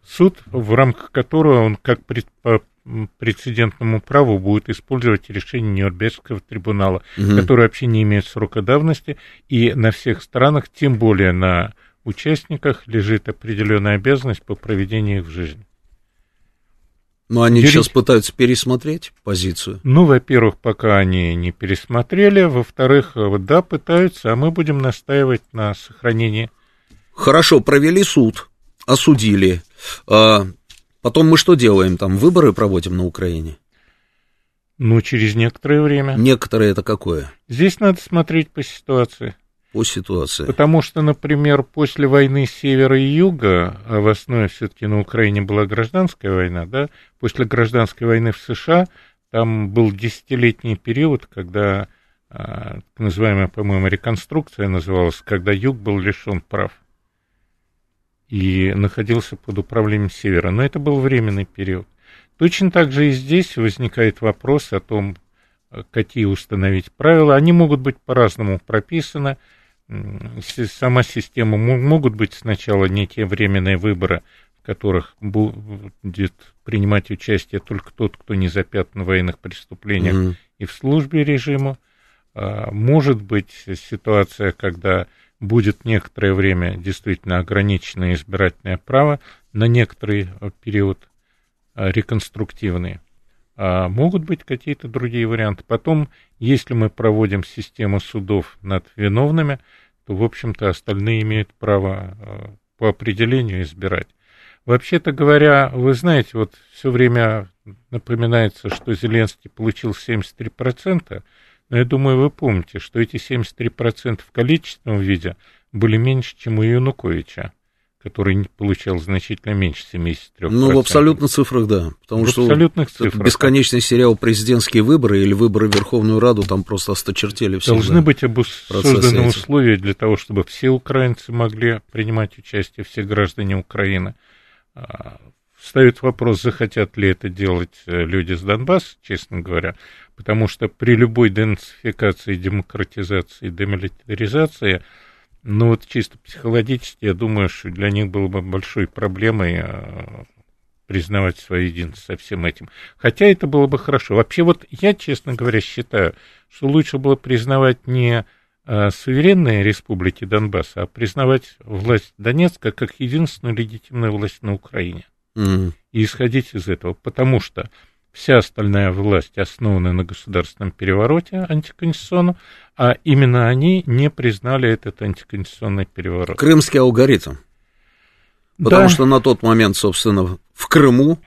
суд, в рамках которого он как пред, по прецедентному праву будет использовать решение Нюрнбергского трибунала, угу. которое вообще не имеет срока давности, и на всех странах, тем более на участниках, лежит определенная обязанность по проведению их в жизнь.
Но они Юрий... сейчас пытаются пересмотреть позицию.
Ну, во-первых, пока они не пересмотрели, во-вторых, да, пытаются, а мы будем настаивать на сохранении.
Хорошо, провели суд, осудили. А, потом мы что делаем? Там выборы проводим на Украине?
Ну, через некоторое время.
Некоторое это какое?
Здесь надо смотреть по ситуации.
По ситуации.
Потому что, например, после войны севера и юга, а в основе все-таки на Украине была гражданская война, да, после гражданской войны в США там был десятилетний период, когда а, так называемая, по-моему, реконструкция называлась, когда юг был лишен прав и находился под управлением севера. Но это был временный период. Точно так же и здесь возникает вопрос о том, какие установить правила. Они могут быть по-разному прописаны. Сама система могут быть сначала некие временные выборы, в которых будет принимать участие только тот, кто не запятнан в военных преступлениях mm-hmm. и в службе режима. А, может быть ситуация, когда будет некоторое время действительно ограниченное избирательное право на некоторый период а, реконструктивный. А могут быть какие-то другие варианты. Потом, если мы проводим систему судов над виновными, то, в общем-то, остальные имеют право а, по определению избирать. Вообще-то говоря, вы знаете, вот все время напоминается, что Зеленский получил 73%, но я думаю, вы помните, что эти 73% в количественном виде были меньше, чем у Януковича который получал значительно меньше 73%.
Ну, в абсолютных цифрах, да. Потому в что абсолютных цифрах. бесконечный сериал «Президентские выборы» или «Выборы в Верховную Раду» там просто осточертели все.
Должны быть созданы условия для того, чтобы все украинцы могли принимать участие, все граждане Украины. Ставит вопрос, захотят ли это делать э, люди с Донбасса, честно говоря, потому что при любой денацификации, демократизации, демилитаризации – ну вот чисто психологически, я думаю, что для них было бы большой проблемой а, признавать свое единство со всем этим. Хотя это было бы хорошо. Вообще вот я, честно говоря, считаю, что лучше было признавать не а, суверенные республики Донбасса, а признавать власть Донецка как единственную легитимную власть на Украине. Mm. И исходить из этого, потому что вся остальная власть основана на государственном перевороте антиконституционном, а именно они не признали этот антиконституционный переворот.
Крымский алгоритм. Потому да. что на тот момент, собственно, в Крыму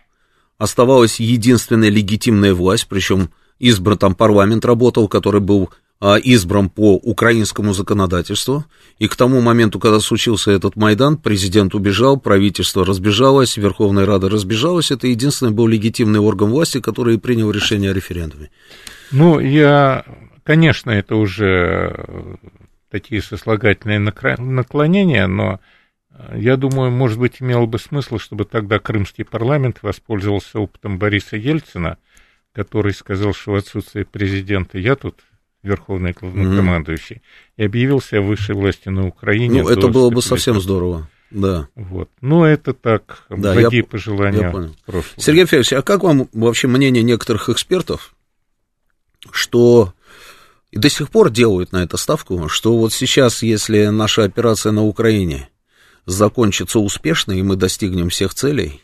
оставалась единственная легитимная власть, причем избран там парламент работал, который был избран по украинскому законодательству, и к тому моменту, когда случился этот Майдан, президент убежал, правительство разбежалось, Верховная Рада разбежалась, это единственный был легитимный орган власти, который принял решение о референдуме.
Ну, я, конечно, это уже э, такие сослагательные наклонения, но э, я думаю, может быть, имело бы смысл, чтобы тогда крымский парламент воспользовался опытом Бориса Ельцина, который сказал, что в отсутствие президента я тут верховный главнокомандующий, mm-hmm. и объявил себя высшей властью на Украине.
Ну, это было бы совсем здорово. Да.
Вот. Ну, это так, да, благие я, пожелания я понял.
прошлого. Сергей Федорович, а как вам вообще мнение некоторых экспертов, что и до сих пор делают на это ставку, что вот сейчас, если наша операция на Украине закончится успешно, и мы достигнем всех целей,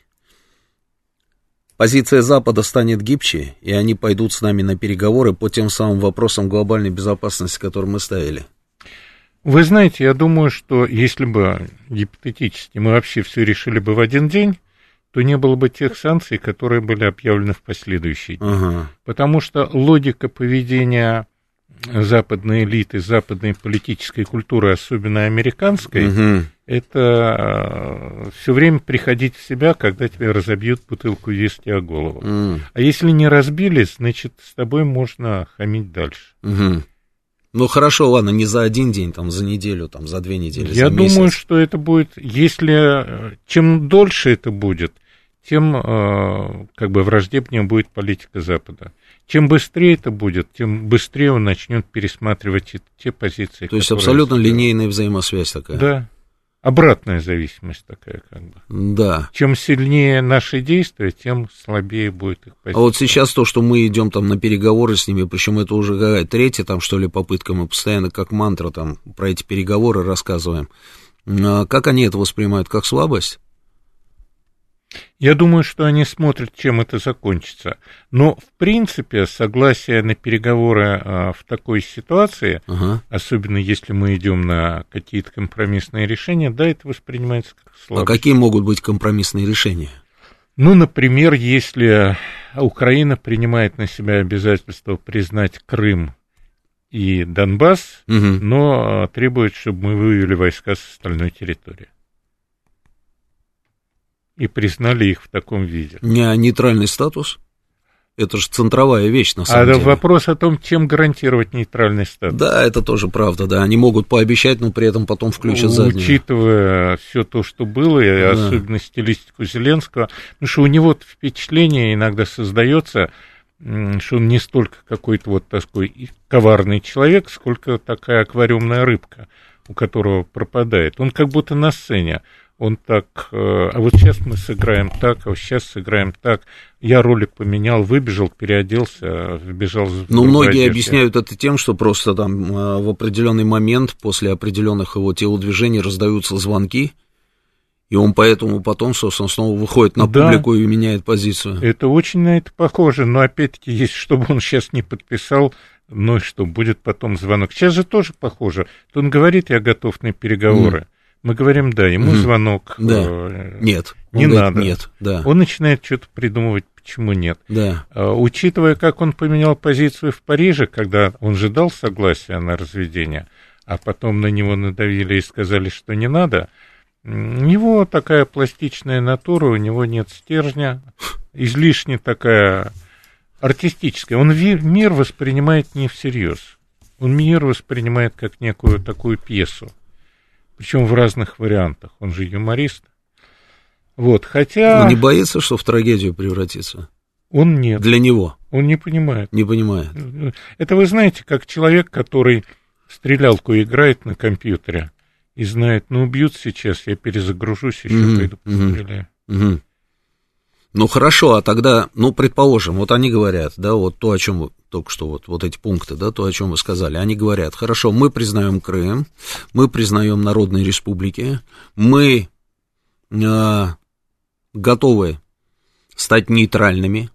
позиция Запада станет гибче, и они пойдут с нами на переговоры по тем самым вопросам глобальной безопасности, которые мы ставили.
Вы знаете, я думаю, что если бы гипотетически мы вообще все решили бы в один день, то не было бы тех санкций, которые были объявлены в последующие дни. Ага. Потому что логика поведения западной элиты, западной политической культуры, особенно американской, угу. это э, все время приходить в себя, когда тебе разобьют бутылку виски о голову. Угу. А если не разбили, значит, с тобой можно хамить дальше.
Угу. Ну хорошо, ладно, не за один день, там за неделю, там за две недели.
Я
за
думаю, что это будет, если э, чем дольше это будет, тем э, как бы враждебнее будет политика Запада. Чем быстрее это будет, тем быстрее он начнет пересматривать те позиции.
То есть абсолютно линейная взаимосвязь такая.
Да. Обратная зависимость такая, как бы.
Да.
Чем сильнее наши действия, тем слабее будет их
позиция. А вот сейчас то, что мы идем там на переговоры с ними, причем это уже какая третья там, что ли, попытка, мы постоянно как мантра там про эти переговоры рассказываем. А как они это воспринимают, как слабость?
Я думаю, что они смотрят, чем это закончится. Но, в принципе, согласие на переговоры а, в такой ситуации, ага. особенно если мы идем на какие-то компромиссные решения, да, это воспринимается как слабость.
А какие могут быть компромиссные решения?
Ну, например, если Украина принимает на себя обязательство признать Крым и Донбасс, угу. но а, требует, чтобы мы вывели войска с остальной территории и признали их в таком виде.
Не нейтральный статус? Это же центровая вещь, на самом
а
деле.
вопрос о том, чем гарантировать нейтральный статус.
Да, это тоже правда, да. Они могут пообещать, но при этом потом включат заднюю.
Учитывая все то, что было, и
Да.
особенно стилистику Зеленского, потому что у него впечатление иногда создается, что он не столько какой-то вот такой коварный человек, сколько такая аквариумная рыбка, у которого пропадает. Он как будто на сцене. Он так, э, а вот сейчас мы сыграем так, а вот сейчас сыграем так. Я ролик поменял, выбежал, переоделся, вбежал
Ну, многие
одежде.
объясняют это тем, что просто там э, в определенный момент после определенных его телодвижений раздаются звонки, и он поэтому потом, собственно, снова выходит на
Да.
публику и меняет позицию.
Это очень на это похоже, но опять-таки, есть, чтобы он сейчас не подписал, ну и что, будет потом звонок. Сейчас же тоже похоже. То он говорит, я готов на переговоры. Мы говорим, да, ему
Мгм.
звонок.
Да.
э,
Нет.
Не
говорит,
надо.
Нет, да.
Он начинает что-то придумывать, почему нет.
Да.
А, Учитывая, как он поменял позицию в Париже, когда он же дал согласие на разведение, а потом на него надавили и сказали, что не надо, у него такая пластичная натура, у него нет стержня, излишне такая артистическая. Он мир воспринимает не всерьез. Он мир воспринимает как некую такую пьесу. Причем в разных вариантах. Он же юморист. Вот, хотя
Он не боится, что в трагедию превратится?
он нет,
Для него.
он не понимает.
Не понимает.
Это вы знаете, как человек, который в стрелялку играет на компьютере и знает, ну убьют сейчас, я перезагружусь, еще
Мгм,
пойду постреляю.
Мгм. Ну хорошо, а тогда, ну, предположим, вот они говорят, да, вот то, о чем вы только что, вот, вот эти пункты, да, то, о чем вы сказали, они говорят, хорошо, мы признаем Крым, мы признаем народные республики, мы э, готовы стать нейтральными.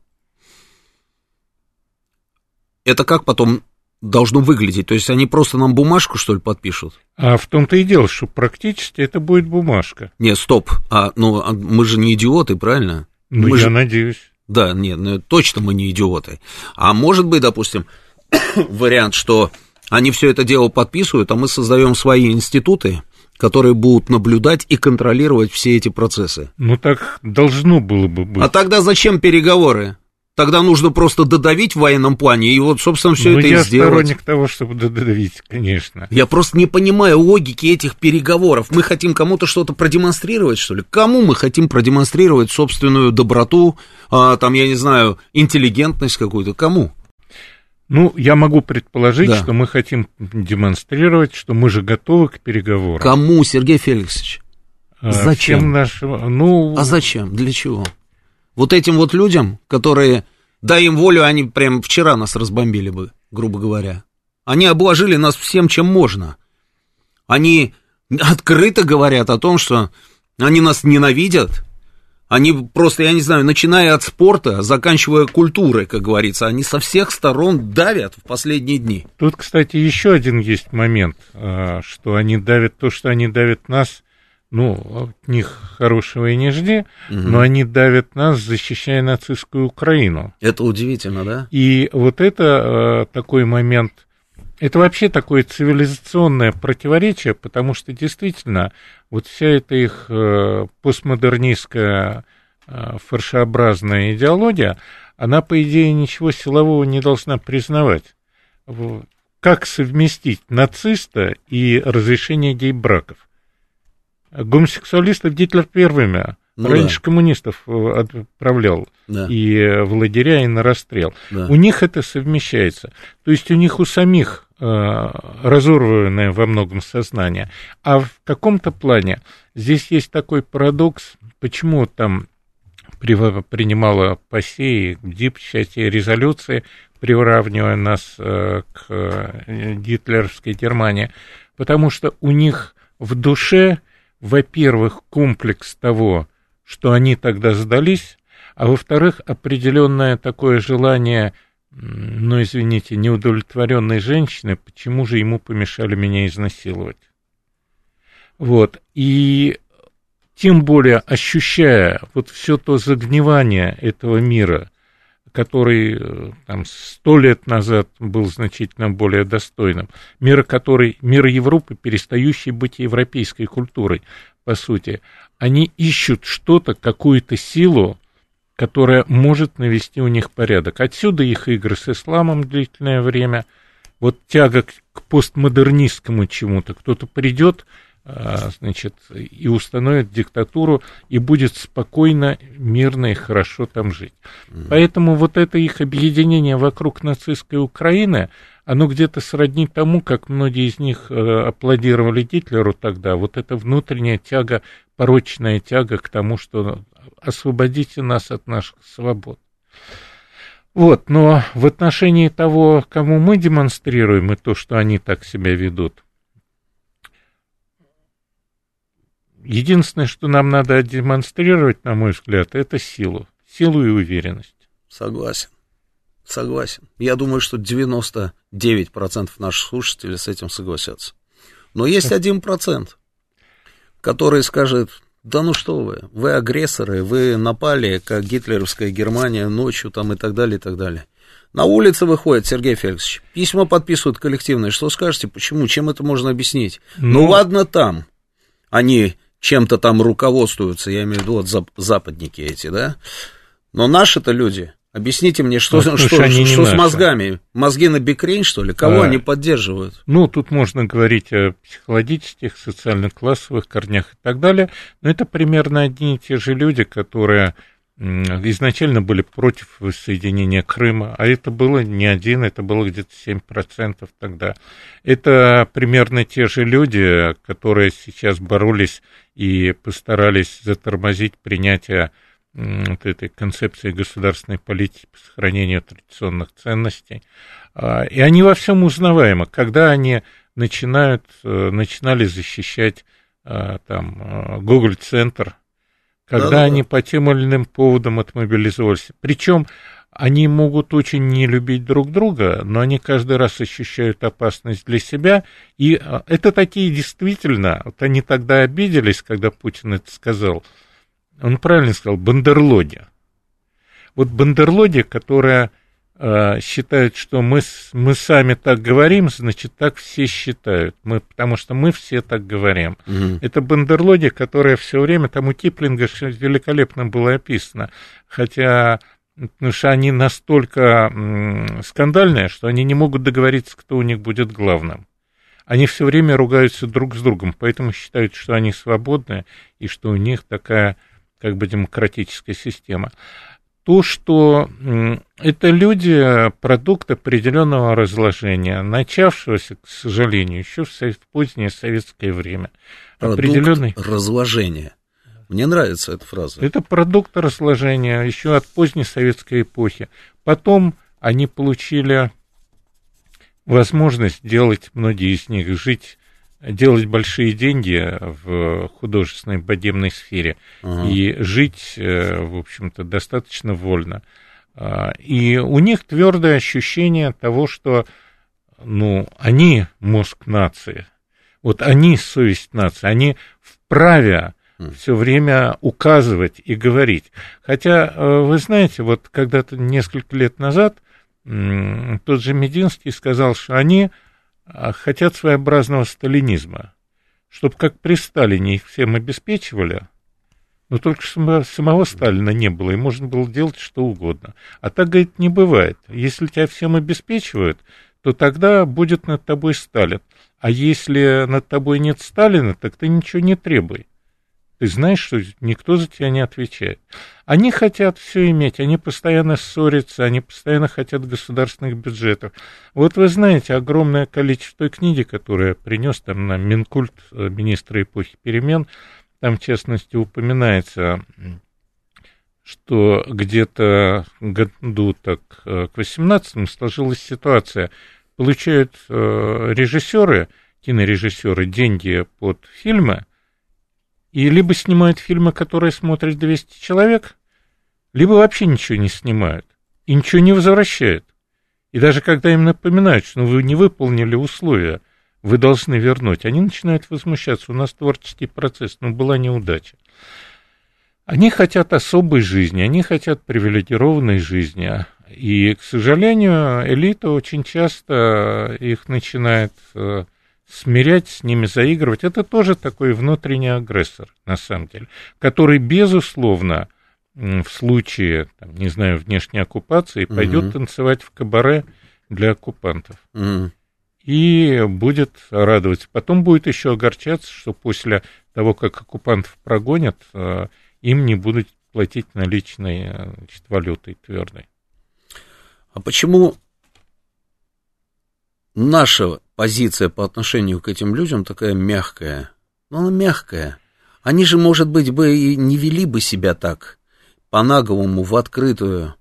Это как потом должно выглядеть? То есть они просто нам бумажку, что ли, подпишут?
А в том-то и дело, что практически это будет бумажка.
Нет, стоп, а, ну, а мы же не идиоты, правильно?
Ну,
Мы
я
же-
надеюсь.
Да, нет, ну, точно мы не идиоты. А может быть, допустим, <coughs> вариант, что они все это дело подписывают, а мы создаем свои институты, которые будут наблюдать и контролировать все эти процессы.
Ну, так должно было бы быть.
А тогда зачем переговоры? Тогда нужно просто додавить в военном плане, и вот, собственно, все
Ну,
это
я
и сделать.
сторонник того, чтобы додавить, конечно.
Я просто не понимаю логики этих переговоров. Мы хотим кому-то что-то продемонстрировать, что ли? Кому мы хотим продемонстрировать собственную доброту, а, там, я не знаю, интеллигентность какую-то? Кому?
Ну, я могу предположить,
Да.
что мы хотим демонстрировать, что мы же готовы к переговорам.
Кому, Сергей Феликсович?
А,
Зачем?
всем нашим- ну,
А зачем? Для чего? Вот этим вот людям, которые, дай им волю, они прям вчера нас разбомбили бы, грубо говоря. Они обложили нас всем, чем можно. Они открыто говорят о том, что они нас ненавидят. Они просто, я не знаю, начиная от спорта, заканчивая культурой, как говорится, они со всех сторон давят в последние дни.
Тут, кстати, еще один есть момент, а, что они давят, то, что они давят нас, ну, от них хорошего и не жди, но они давят нас, защищая нацистскую Украину.
Это удивительно, да?
И вот это э, такой момент, это вообще такое цивилизационное противоречие, потому что действительно вот вся эта их э, постмодернистская э, фаршеобразная идеология, она, по идее, ничего силового не должна признавать. Как совместить нациста и разрешение гей-браков? Гомосексуалистов Гитлер первыми,
Ну
раньше
да.
коммунистов э, отправлял
Да,
и э, в лагеря, и на расстрел.
да.
У них это совмещается. То есть у них у самих э, разорванное во многом сознание. А в каком-то плане здесь есть такой парадокс, почему там принимала ПАСЕ и ДИП части резолюции, приравнивая нас э, к э, гитлеровской Германии, потому что у них в душе, во-первых, комплекс того, что они тогда сдались, а во-вторых, определенное такое желание, ну, извините, неудовлетворенной женщины, почему же ему помешали меня изнасиловать. Вот, и тем более ощущая вот все то загнивание этого мира, который э, там сто лет назад был значительно более достойным, мира, который, мир Европы, перестающий быть европейской культурой, по сути, они ищут что-то, какую-то силу, которая может навести у них порядок. Отсюда их игры с исламом длительное время, вот тяга к постмодернистскому чему-то. Кто-то придет, значит, и установит диктатуру, и будет спокойно, мирно и хорошо там жить. Mm. Поэтому вот это их объединение вокруг нацистской Украины, оно где-то сродни тому, как многие из них э, аплодировали Гитлеру тогда, вот эта внутренняя тяга, порочная тяга к тому, что освободите нас от наших свобод. Вот, но в отношении того, кому мы демонстрируем, и то, что они так себя ведут, единственное, что нам надо демонстрировать, на мой взгляд, это силу. Силу и уверенность.
Согласен. Согласен. Я думаю, что 99% наших слушателей с этим согласятся. Но есть один процент, который скажет, да ну что вы, вы агрессоры, вы напали, как гитлеровская Германия ночью там и так далее, и так далее. На улице выходит Сергей Феликсович, письма подписывают коллективные. Что скажете, почему, чем это можно объяснить? Ну, ну ладно там, они чем-то там руководствуются, я имею в виду вот западники эти, да? Но наши-то люди, Объясните мне, что, ну, что, что, что с мозгами? Мозги на бикрень, что ли? Кого а, они поддерживают?
Ну, тут можно говорить о психологических, социально-классовых корнях и так далее, но это примерно одни и те же люди, которые изначально были против воссоединения Крыма, а это было не один, это было где-то 7% тогда. Это примерно те же люди, которые сейчас боролись и постарались затормозить принятие вот этой концепции государственной политики по сохранению традиционных ценностей. А, и они во всем узнаваемы. Когда они начинают, э, начинали защищать а, там э, Google центр когда да, они да. по тем или иным поводам отмобилизовались. Причем они могут очень не любить друг друга, но они каждый раз ощущают опасность для себя. И а, это такие действительно, вот они тогда обиделись, когда Путин это сказал, он правильно сказал, бандерлоги. Вот бандерлоги, которая э, считает, что мы, мы сами так говорим, значит, так все считают, мы, потому что мы все так говорим. Угу. Это бандерлоги, которая все время, там у Киплинга великолепно было описано, хотя потому что они настолько скандальные, что они не могут договориться, кто у них будет главным. Они все время ругаются друг с другом, поэтому считают, что они свободны и что у них такая как бы демократическая система. То, что это люди, продукт определенного разложения, начавшегося, к сожалению, еще в позднее советское время.
Продукт определенный... разложения. Мне нравится эта фраза.
Это продукт разложения еще от поздней советской эпохи. Потом они получили возможность делать, многие из них, жить делать большие деньги в художественной богемной сфере uh-huh. и жить, э, в общем-то, достаточно вольно. А, и у них твердое ощущение того, что ну, они мозг нации, вот они совесть нации, они вправе все время указывать и говорить. Хотя, э, вы знаете, вот когда-то несколько лет назад тот же Мединский сказал, что они хотят своеобразного сталинизма, чтобы как при Сталине их всем обеспечивали, но только самого Сталина не было, и можно было делать что угодно. А так, говорит, не бывает. Если тебя всем обеспечивают, то тогда будет над тобой Сталин. А если над тобой нет Сталина, так ты ничего не требуй. Ты знаешь, что никто за тебя не отвечает. Они хотят все иметь, они постоянно ссорятся, они постоянно хотят государственных бюджетов. Вот вы знаете, огромное количество той книги, которую я принес там на Минкульт э, министра эпохи перемен, там, в частности, упоминается, что где-то году так э, к 18 сложилась ситуация, получают э, режиссеры, кинорежиссеры деньги под фильмы, и либо снимают фильмы, которые смотрят 200 человек, либо вообще ничего не снимают и ничего не возвращают. И даже когда им напоминают, что ну, вы не выполнили условия, вы должны вернуть, они начинают возмущаться. У нас творческий процесс, но была неудача. Они хотят особой жизни, они хотят привилегированной жизни. И, к сожалению, элита очень часто их начинает э, смирять, с ними заигрывать, это тоже такой внутренний агрессор, на самом деле, который, безусловно, в случае, там, не знаю, внешней оккупации, пойдет угу. танцевать в кабаре для оккупантов. Угу. И будет радоваться. Потом будет еще огорчаться, что после того, как оккупантов прогонят, э, им не будут платить наличной значит, валютой твердой.
А почему наша позиция по отношению к этим людям такая мягкая? Ну, она мягкая. Они же, может быть, бы и не вели бы себя так, по-наговому, в открытую,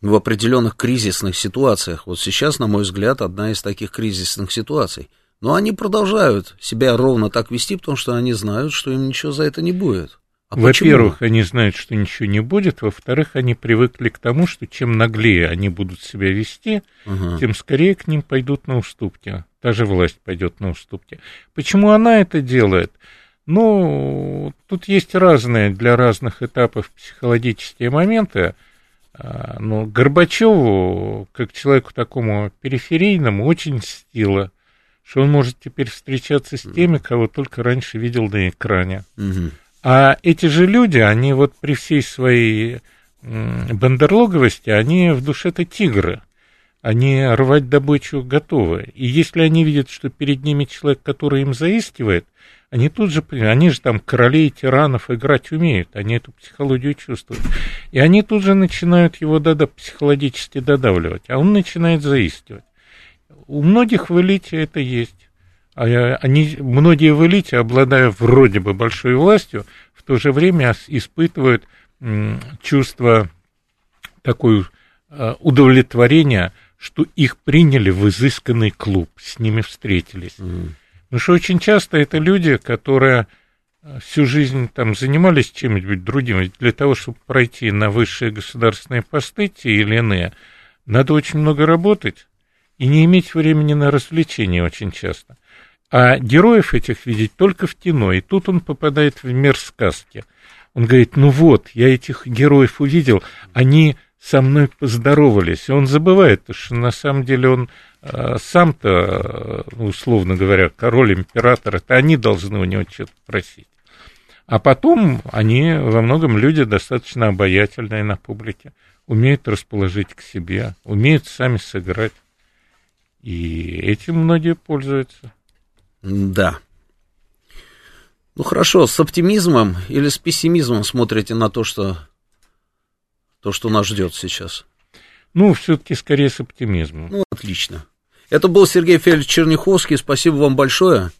в определенных кризисных ситуациях. Вот сейчас, на мой взгляд, одна из таких кризисных ситуаций. Но они продолжают себя ровно так вести, потому что они знают, что им ничего за это не будет.
А Во-первых, они знают, что ничего не будет. Во-вторых, они привыкли к тому, что чем наглее они будут себя вести, угу. тем скорее к ним пойдут на уступки. Та же власть пойдет на уступки. Почему она это делает? Ну, тут есть разные для разных этапов психологические моменты. А, но Горбачеву, как человеку такому периферийному, очень стило, что он может теперь встречаться с теми, кого только раньше видел на экране. Угу. А эти же люди, они вот при всей своей бандерлоговости, они в душе-то тигры. Они рвать добычу готовы. И если они видят, что перед ними человек, который им заискивает, они тут же, они же там королей тиранов играть умеют, они эту психологию чувствуют. И они тут же начинают его дада, психологически додавливать, а он начинает заискивать. У многих в элите это есть. А они, многие в элите, обладая вроде бы большой властью, в то же время испытывают чувство такое а, удовлетворения, что их приняли в изысканный клуб, с ними встретились. Mm. Потому что очень часто это люди, которые а, всю жизнь там занимались чем-нибудь другим. Для того, чтобы пройти на высшие государственные посты, те или иные, надо очень много работать и не иметь времени на развлечения очень часто. А героев этих видеть только в кино. И тут он попадает в мир сказки. Он говорит, ну вот, я этих героев увидел, они со мной поздоровались. И он забывает, что на самом деле он э, сам-то, ну, условно говоря, король, император, это они должны у него что-то просить. А потом они во многом люди достаточно обаятельные на публике, умеют расположить к себе, умеют сами сыграть. И этим многие пользуются.
Да. Ну хорошо, с оптимизмом или с пессимизмом смотрите на то, что, то, что нас ждет сейчас?
Ну, все-таки скорее с оптимизмом.
Ну, отлично. Это был Сергей Федорович Черняховский. Спасибо вам большое.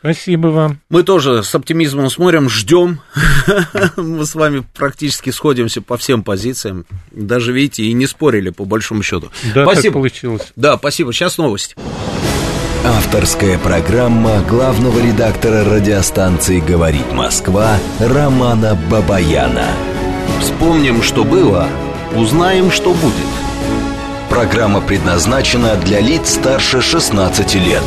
Спасибо вам.
Мы тоже с оптимизмом смотрим, ждем. <laughs> Мы с вами практически сходимся по всем позициям. Даже, видите, и не спорили, по большому счету.
Да, спасибо. так получилось.
Да, спасибо. Сейчас новости.
Авторская программа главного редактора радиостанции «Говорит Москва» Романа Бабаяна.
Вспомним, что было, узнаем, что будет.
Программа предназначена для лиц старше 16 лет.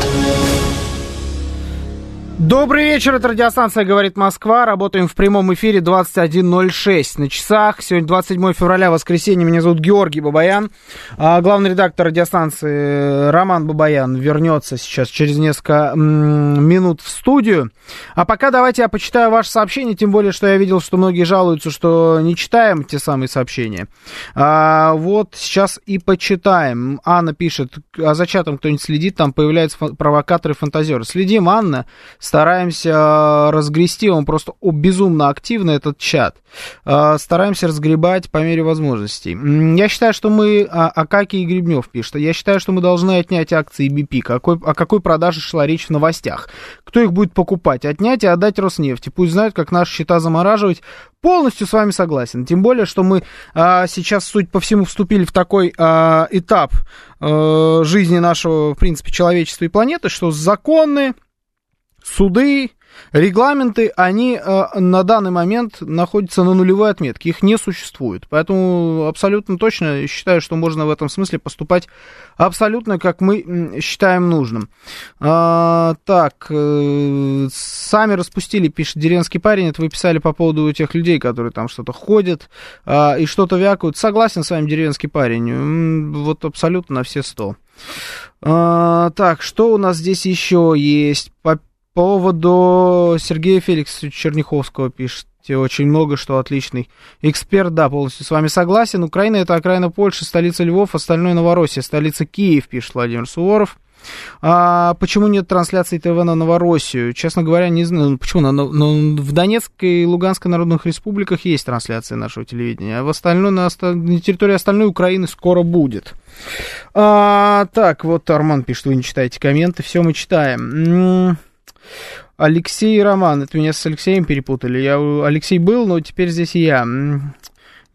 Добрый вечер, это радиостанция «Говорит Москва». Работаем в прямом эфире 21.06 на часах. Сегодня 27 февраля, воскресенье. Меня зовут Георгий Бабаян. А главный редактор радиостанции Роман Бабаян вернется сейчас через несколько минут в студию. А пока давайте я почитаю ваше сообщение, тем более, что я видел, что многие жалуются, что не читаем те самые сообщения. А, вот сейчас и почитаем. Анна пишет, а за чатом кто-нибудь следит, там появляются провокаторы фантазеры. Следим, Анна стараемся э, разгрести, он просто безумно активно этот чат. Э, стараемся разгребать по мере возможностей. Я считаю, что мы, Акаки и Гребнев пишет, я считаю, что мы должны отнять акции BP. Какой, о какой продаже шла речь в новостях? Кто их будет покупать? Отнять и отдать Роснефти. Пусть знают, как наши счета замораживать. Полностью с вами согласен. Тем более, что мы а, сейчас, суть по всему, вступили в такой а, этап а, жизни нашего, в принципе, человечества и планеты, что законы, суды, регламенты, они э, на данный момент находятся на нулевой отметке, их не существует. Поэтому абсолютно точно считаю, что можно в этом смысле поступать абсолютно как мы считаем нужным. А, так, э, сами распустили, пишет деревенский парень, это вы писали по поводу тех людей, которые там что-то ходят а, и что-то вякают. Согласен с вами, деревенский парень, вот абсолютно на все сто. А, так, что у нас здесь еще есть? Поводу Сергея Феликсовича Черняховского пишет. пишете очень много, что отличный эксперт, да, полностью с вами согласен. Украина это окраина Польши, столица Львов, остальное Новороссия, столица Киев, пишет Владимир Суворов. А почему нет трансляции ТВ на Новороссию? Честно говоря, не знаю. Ну, почему? Но, но в Донецкой и Луганской народных республиках есть трансляция нашего телевидения, а в остальной, на, на территории остальной Украины скоро будет. А, так, вот Арман пишет, вы не читаете комменты. Все мы читаем. Алексей Роман. Это меня с Алексеем перепутали. Я Алексей был, но теперь здесь я.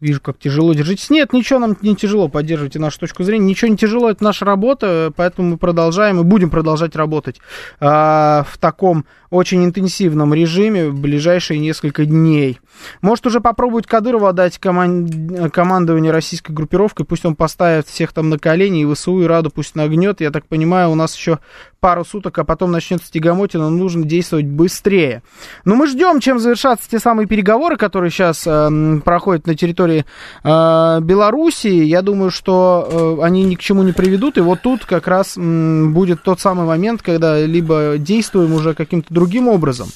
Вижу, как тяжело держитесь. Нет, ничего нам не тяжело, поддерживайте нашу точку зрения. Ничего не тяжело, это наша работа, поэтому мы продолжаем и будем продолжать работать а, в таком очень интенсивном режиме в ближайшие несколько дней. Может уже попробовать Кадырова отдать коман... командование российской группировкой, пусть он поставит всех там на колени, и ВСУ, и Раду пусть нагнет. Я так понимаю, у нас еще пару суток, а потом начнется тягомотина, нужно действовать быстрее. Но мы ждем, чем завершатся те самые переговоры, которые сейчас э, проходят на территории э, Белоруссии. Я думаю, что э, они ни к чему не приведут, и вот тут как раз э, будет тот самый момент, когда либо действуем уже каким-то другим образом,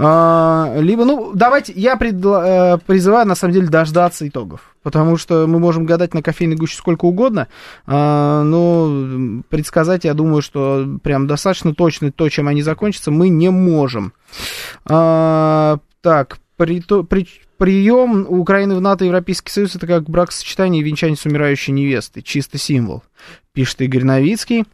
а, либо, ну, давайте, я предла- э, призываю, на самом деле, дождаться итогов. Потому что мы можем гадать на кофейной гуще сколько угодно, а, но предсказать, я думаю, что прям достаточно точно то, чем они закончатся, мы не можем. А, так, при, при, прием Украины в НАТО и Европейский Союз это как бракосочетание и венчание с умирающей невестой. Чисто символ, пишет Игорь Новицкий.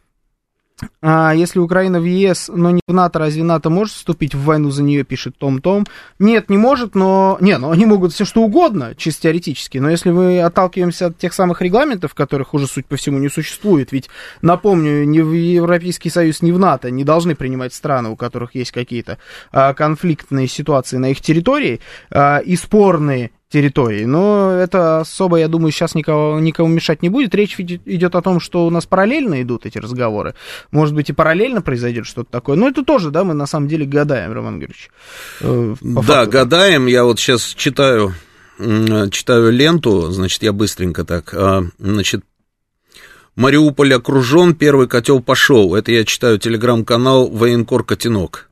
А если Украина в ЕС, но не в НАТО, разве НАТО может вступить в войну за нее, пишет Том Том? Нет, не может, но... Не, ну они могут все что угодно, чисто теоретически, но если мы отталкиваемся от тех самых регламентов, которых уже, суть по всему, не существует, ведь, напомню, ни в Европейский Союз, ни в НАТО не должны принимать страны, у которых есть какие-то а, конфликтные ситуации на их территории а, и спорные территории. Но это особо, я думаю, сейчас никого, никому мешать не будет. Речь идет о том, что у нас параллельно идут эти разговоры. Может быть, и параллельно произойдет что-то такое. Но это тоже, да, мы на самом деле гадаем, Роман Георгиевич.
Э, да, гадаем. Я вот сейчас читаю, читаю ленту, значит, я быстренько так, а, значит, Мариуполь окружен, первый котел пошел. Это я читаю телеграм-канал Военкор Котенок.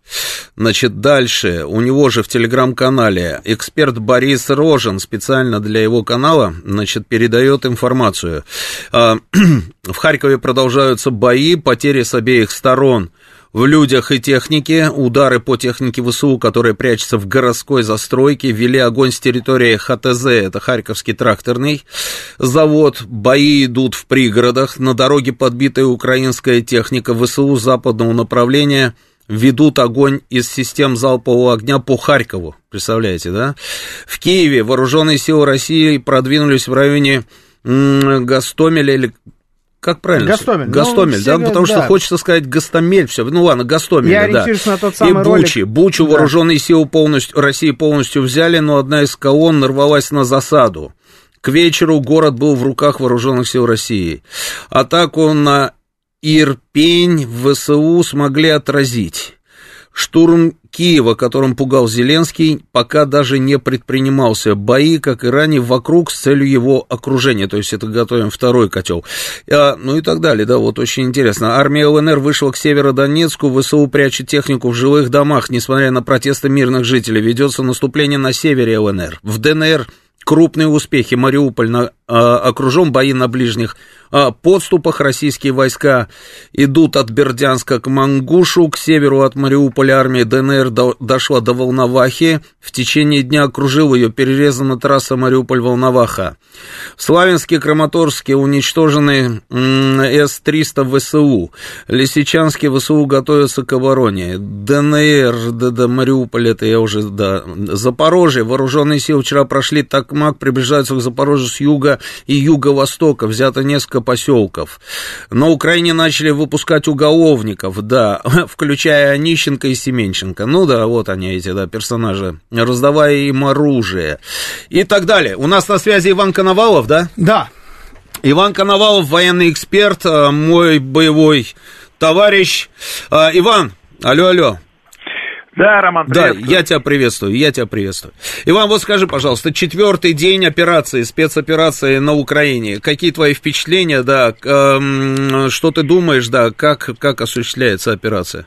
Значит, дальше. У него же в телеграм-канале эксперт Борис Рожен специально для его канала, значит, передает информацию. А, <clears throat> в Харькове продолжаются бои, потери с обеих сторон в людях и технике. Удары по технике ВСУ, которая прячется в городской застройке, вели огонь с территории ХТЗ, это Харьковский тракторный завод. Бои идут в пригородах, на дороге подбитая украинская техника ВСУ западного направления ведут огонь из систем залпового огня по Харькову. Представляете, да? В Киеве вооруженные силы России продвинулись в районе Гастомеля или как правильно?
Гастомель.
Гастомель, ну, да, все, потому да. что хочется сказать Гастомель, все. Ну ладно, Гастомель, Я да.
на тот самый
И Бучи. Ролик. Бучу да. вооруженные силы полностью, России полностью взяли, но одна из колонн нарвалась на засаду. К вечеру город был в руках вооруженных сил России. Атаку на Ирпень ВСУ смогли отразить. Штурм Киева, которым пугал Зеленский, пока даже не предпринимался. Бои, как и ранее, вокруг с целью его окружения. То есть это готовим второй котел. А, ну и так далее, да, вот очень интересно. Армия ЛНР вышла к Северодонецку, ВСУ прячет технику в жилых домах, несмотря на протесты мирных жителей. Ведется наступление на севере ЛНР. В ДНР крупные успехи. Мариуполь на, а, окружен, бои на ближних подступах. Российские войска идут от Бердянска к Мангушу, к северу от Мариуполя армия ДНР до, дошла до Волновахи. В течение дня окружил ее, перерезана трасса Мариуполь-Волноваха. В Славянске, Краматорске уничтожены С-300 ВСУ. Лисичанске ВСУ готовятся к обороне. ДНР, да, Мариуполь, это я уже, да. Запорожье, вооруженные силы вчера прошли Такмак, приближаются к Запорожью с юга и юго-востока. Взято несколько поселков. На Украине начали выпускать уголовников, да, <laughs> включая Онищенко и Семенченко. Ну да, вот они эти, да, персонажи, раздавая им оружие и так далее. У нас на связи Иван Коновалов, да?
Да.
Иван Коновалов, военный эксперт, э, мой боевой товарищ. Э, Иван, алло, алло.
Да, Роман,
Да, я тебя приветствую, я тебя приветствую. Иван, вот скажи, пожалуйста, четвертый день операции, спецоперации на Украине. Какие твои впечатления, да, эм, что ты думаешь, да, как, как осуществляется операция?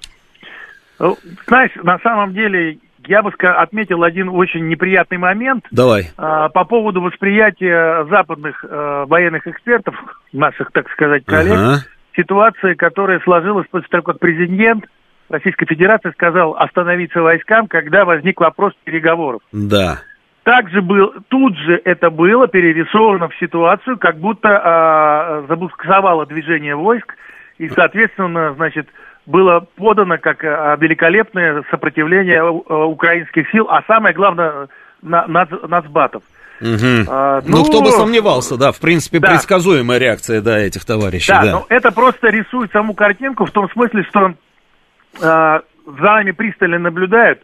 Ну, знаешь, на самом деле я бы отметил один очень неприятный момент.
Давай.
А, по поводу восприятия западных а, военных экспертов, наших, так сказать, коллег, ага. ситуации, которая сложилась после того, как президент Российской Федерации сказал остановиться войскам, когда возник вопрос переговоров.
Да.
Также был, тут же это было перерисовано в ситуацию, как будто а, забуксовало движение войск, и, соответственно, значит, было подано как а, великолепное сопротивление а, украинских сил, а самое главное, на, нац, нацбатов.
Угу. А, ну, ну, кто бы сомневался, да, в принципе, да. предсказуемая реакция, да, этих товарищей.
Да, да, но это просто рисует саму картинку в том смысле, что за нами пристально наблюдают,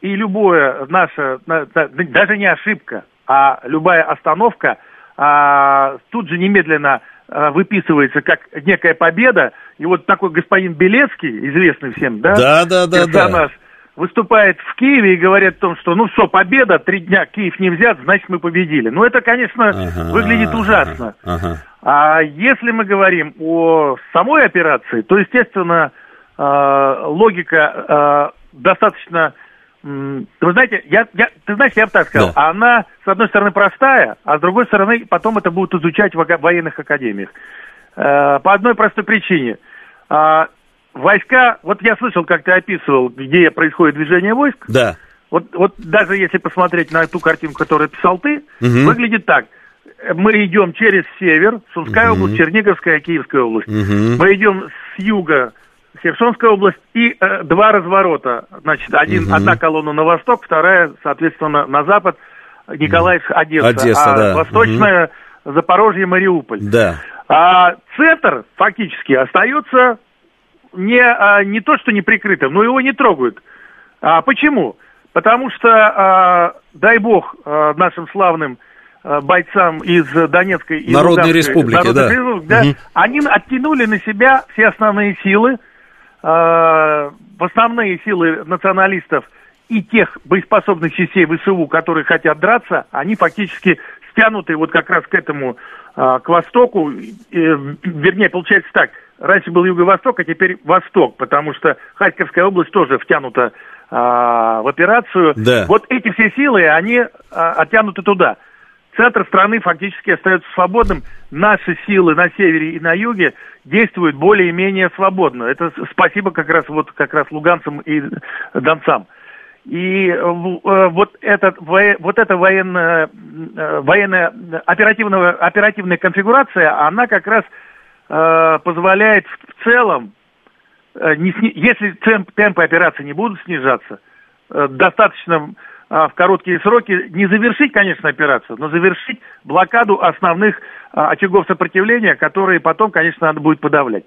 и любое наше, даже не ошибка, а любая остановка а, тут же немедленно а, выписывается как некая победа. И вот такой господин Белецкий, известный всем, да,
да, да, да, персонаж, да.
выступает в Киеве и говорит о том, что ну все, победа, три дня Киев не взят, значит мы победили. Ну это, конечно, ага, выглядит ужасно. Ага. А если мы говорим о самой операции, то, естественно, а, логика а, достаточно вы знаете, я, я, ты знаешь, я бы так сказал, да. она, с одной стороны, простая, а с другой стороны, потом это будут изучать в военных академиях. Э, по одной простой причине. Э, войска, вот я слышал, как ты описывал, где происходит движение войск.
Да.
Вот, вот даже если посмотреть на ту картинку, которую писал ты, угу. выглядит так. Мы идем через север, Сумская угу. область, Черниговская, Киевская область. Угу. Мы идем с юга Херсонская область и э, два разворота. Значит, один, угу. одна колонна на восток, вторая, соответственно, на запад. Николаевск, Одесса.
Одесса,
а
да.
восточная угу. Запорожье, Мариуполь.
Да.
А центр фактически остается не, а, не то, что не прикрытым, но его не трогают. А почему? Потому что, а, дай бог а, нашим славным а, бойцам из Донецкой и
Народной Луганской, Республики, Народной
да. Республики, да, угу. они оттянули на себя все основные силы, э, основные силы националистов и тех боеспособных частей ВСУ, которые хотят драться, они фактически стянуты вот как раз к этому, э, к востоку, э, вернее, получается так, раньше был юго-восток, а теперь восток, потому что Харьковская область тоже втянута э, в операцию.
Да.
Вот эти все силы, они оттянуты туда центр страны фактически остается свободным. Наши силы на севере и на юге действуют более-менее свободно. Это спасибо как раз вот как раз луганцам и донцам. И э, вот, этот, вот эта военная, э, военная оперативная, оперативная конфигурация, она как раз э, позволяет в целом, э, если темп, темпы операции не будут снижаться, э, достаточно в короткие сроки не завершить, конечно, операцию, но завершить блокаду основных а, очагов сопротивления, которые потом, конечно, надо будет подавлять.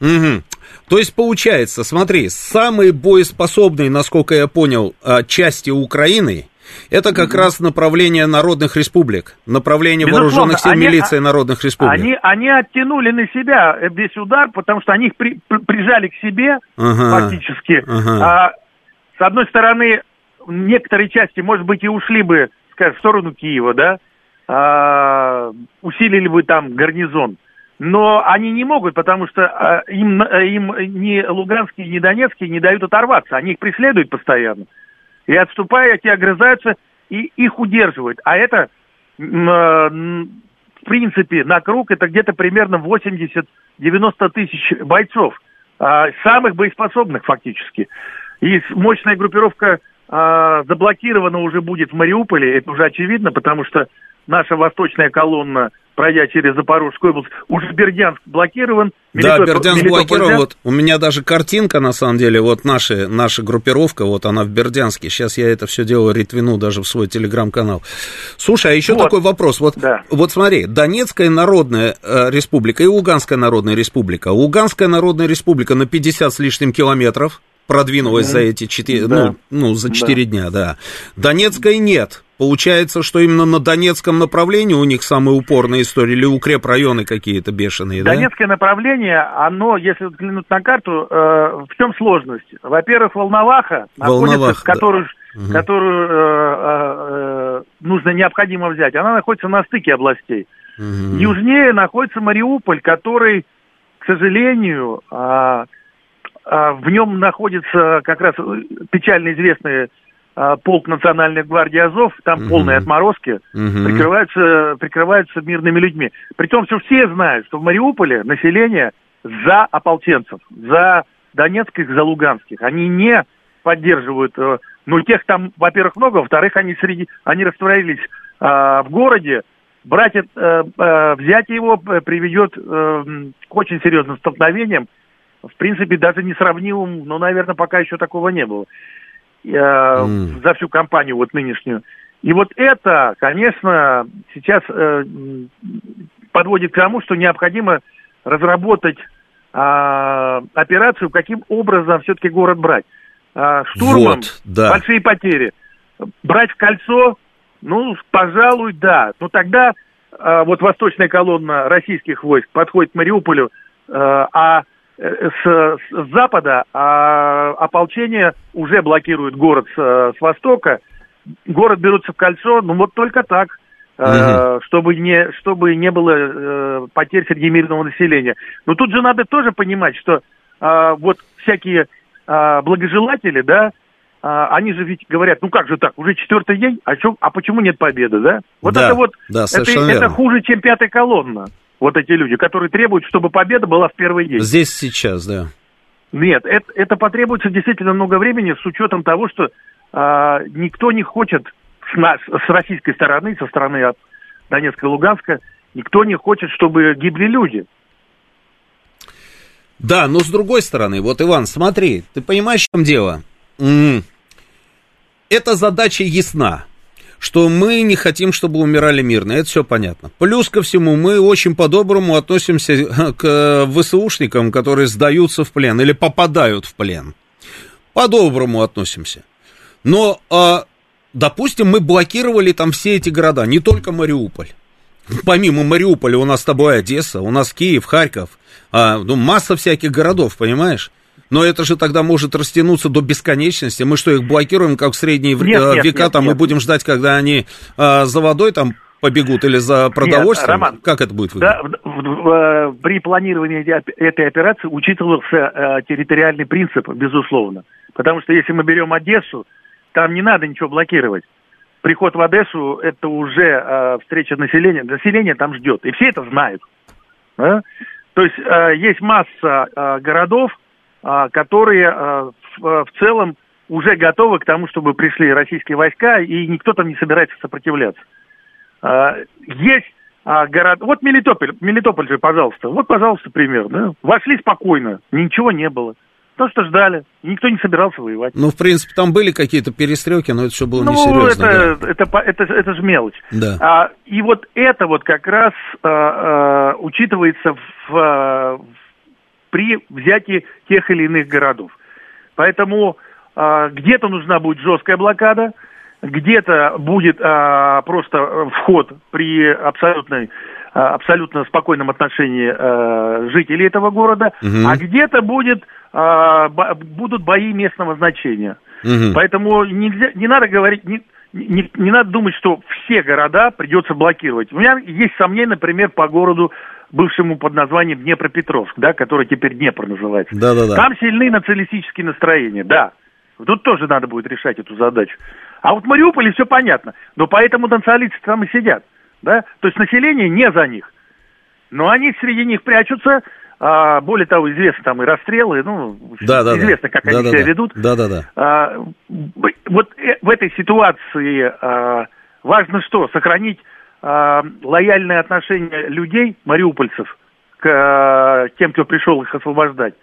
Угу. То есть получается, смотри, самые боеспособные, насколько я понял, а, части Украины это как раз направление народных республик, направление Безусловно, вооруженных сил они, милиции народных республик.
Они, они оттянули на себя весь удар, потому что они их при, при, прижали к себе ага, фактически. Ага. А, с одной стороны, некоторые части, может быть, и ушли бы, скажем, в сторону Киева, да, а, усилили бы там гарнизон. Но они не могут, потому что а, им, им ни Луганские, ни Донецкие не дают оторваться. Они их преследуют постоянно. И отступая, те огрызаются и их удерживают. А это, а, в принципе, на круг это где-то примерно 80-90 тысяч бойцов. А, самых боеспособных фактически. И мощная группировка а, заблокировано уже будет в Мариуполе, это уже очевидно, потому что наша восточная колонна, пройдя через Запорожскую область, уже Бердянск блокирован.
Да, Бердянск блокирован. Вот у меня даже картинка, на самом деле, вот наша, наша группировка, вот она в Бердянске. Сейчас я это все дело ретвину даже в свой телеграм-канал. Слушай, а еще вот. такой вопрос. Вот, да. вот смотри, Донецкая народная э, республика и Луганская народная республика. Луганская народная республика на 50 с лишним километров продвинулась mm-hmm. за эти четыре, да. ну, ну, за четыре да. дня, да. Донецкой нет. Получается, что именно на Донецком направлении у них самая упорная история, или укрепрайоны какие-то бешеные,
Донецкое да? направление, оно, если взглянуть на карту, э, в чем сложность? Во-первых, Волноваха,
Волноваха
да. которую, угу. которую э, э, нужно, необходимо взять, она находится на стыке областей. Угу. Южнее находится Мариуполь, который, к сожалению, э, в нем находится как раз печально известный а, полк Национальной гвардии Азов, там угу. полные отморозки, угу. прикрываются, прикрываются мирными людьми. Притом, что все знают, что в Мариуполе население за ополченцев, за донецких, за луганских. Они не поддерживают, э, ну, тех там, во-первых, много, во-вторых, они среди, они растворились э, в городе, брать, э, э, взять его приведет э, к очень серьезным столкновениям, в принципе, даже несравнимым, но, наверное, пока еще такого не было э, mm. за всю кампанию вот нынешнюю. И вот это, конечно, сейчас э, подводит к тому, что необходимо разработать э, операцию, каким образом все-таки город брать. Э, штурмом вот, да. большие потери. Брать в кольцо, ну, пожалуй, да. Но тогда э, вот восточная колонна российских войск подходит к Мариуполю, э, а с, с запада а ополчение уже блокирует город с, с востока, город берутся в кольцо, ну вот только так угу. чтобы не чтобы не было э, потерь среди мирного населения. Но тут же надо тоже понимать, что э, вот всякие э, благожелатели, да, э, они же ведь говорят, ну как же так, уже четвертый день, а, чё, а почему нет победы, да? Вот да, это вот, да, это, это хуже, чем пятая колонна. Вот эти люди, которые требуют, чтобы победа была в первый день.
Здесь сейчас, да.
Нет, это, это потребуется действительно много времени с учетом того, что э, никто не хочет с, нас, с российской стороны, со стороны от Донецка и Луганска, никто не хочет, чтобы гибли люди.
Да, но с другой стороны, вот, Иван, смотри, ты понимаешь, в чем дело? Эта задача ясна, что мы не хотим, чтобы умирали мирно, это все понятно. Плюс ко всему, мы очень по-доброму относимся к ВСУшникам, которые сдаются в плен или попадают в плен. По-доброму относимся. Но а, допустим, мы блокировали там все эти города, не только Мариуполь. Помимо Мариуполя у нас с тобой Одесса, у нас Киев, Харьков, а, ну, масса всяких городов, понимаешь? Но это же тогда может растянуться до бесконечности. Мы что, их блокируем, как в средние нет, э, нет, века, нет, там нет. мы будем ждать, когда они а, за водой там побегут или за продовольствием? Нет, Роман, как это будет
выглядеть? Да, в, в, в, при планировании этой операции учитывался э, территориальный принцип, безусловно. Потому что если мы берем Одессу, там не надо ничего блокировать. Приход в Одессу – это уже э, встреча населения. Население там ждет. И все это знают. Да? То есть э, есть масса э, городов, э, которые э, в, в целом уже готовы к тому, чтобы пришли российские войска, и никто там не собирается сопротивляться. Есть город... Вот Мелитополь, Мелитополь же, пожалуйста. Вот, пожалуйста, пример. Да? Вошли спокойно, ничего не было. То, что ждали. Никто не собирался воевать.
Ну, в принципе, там были какие-то перестрелки, но это все было ну, несерьезно.
Это, да. это, это, это, это же мелочь. Да. А, и вот это вот как раз а, а, учитывается в, а, при взятии тех или иных городов. Поэтому а, где-то нужна будет жесткая блокада, где-то будет а, просто вход при абсолютной абсолютно спокойном отношении э, жителей этого города, угу. а где-то будет э, будут бои местного значения. Угу. Поэтому нельзя, не надо говорить, не, не, не надо думать, что все города придется блокировать. У меня есть сомнения, например, по городу бывшему под названием Днепропетровск, да, который теперь Днепр называется. Да, да, да. Там сильны националистические настроения, да. Тут тоже надо будет решать эту задачу. А вот в Мариуполе все понятно. Но поэтому националисты там и сидят. Да? То есть население не за них. Но они среди них прячутся, а, более того, известны там и расстрелы, ну, да, да, известно, как да, они да, себя да. ведут.
Да, да, да.
А, вот э, в этой ситуации а, важно что? Сохранить лояльное отношение людей, мариупольцев, к а, тем, кто пришел их освобождать.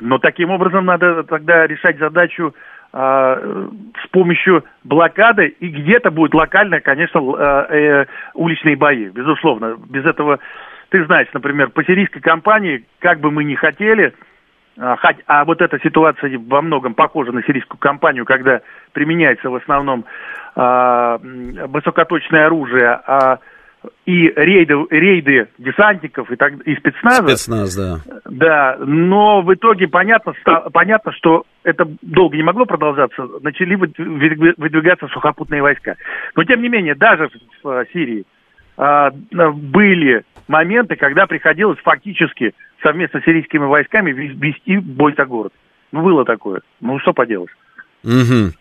Но таким образом надо тогда решать задачу а, с помощью блокады, и где-то будет локально, конечно, э, э, уличные бои, безусловно. Без этого ты знаешь, например, по сирийской кампании, как бы мы ни хотели, а, а вот эта ситуация во многом похожа на сирийскую кампанию, когда применяется в основном а, высокоточное оружие, а, и рейды, рейды десантников и, так, и спецназа.
Спецназ, да.
Да, но в итоге понятно, понятно, что это долго не могло продолжаться, начали выдвигаться сухопутные войска. Но тем не менее, даже в Сирии а, были моменты, когда приходилось фактически совместно с сирийскими войсками вести бой за город. Ну, было такое. Ну, что поделаешь.
Угу.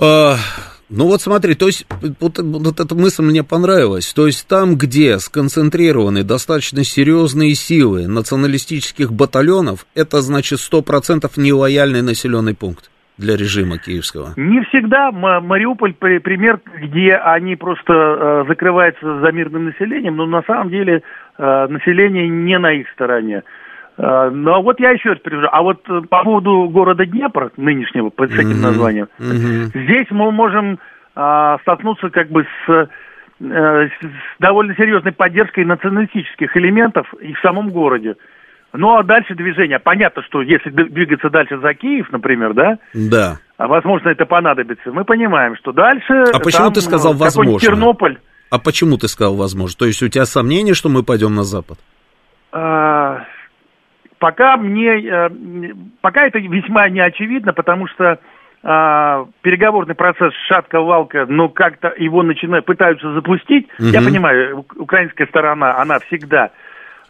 А, ну вот смотри, то есть вот, вот эта мысль мне понравилась. То есть там, где сконцентрированы достаточно серьезные силы националистических батальонов, это значит 100% нелояльный населенный пункт для режима киевского?
Не всегда. Мариуполь пример, где они просто э, закрываются за мирным населением, но на самом деле население не на их стороне. Э, ну, а вот я еще раз привожу. А вот по поводу города Днепр, нынешнего, с этим mm-hmm. названием, mm-hmm. здесь мы можем столкнуться как бы с с довольно серьезной поддержкой националистических элементов и в самом городе. Ну, а дальше движение. Понятно, что если двигаться дальше за Киев, например, да?
Да.
А возможно, это понадобится. Мы понимаем, что дальше...
А почему ты сказал возможно?
Тернополь.
А почему ты сказал возможно? То есть у тебя сомнения, что мы пойдем на Запад?
А, пока мне... Э, пока это весьма не очевидно, потому что а, переговорный процесс шатка-валка, но как-то его начинают, пытаются запустить. Угу. Я понимаю, украинская сторона, она всегда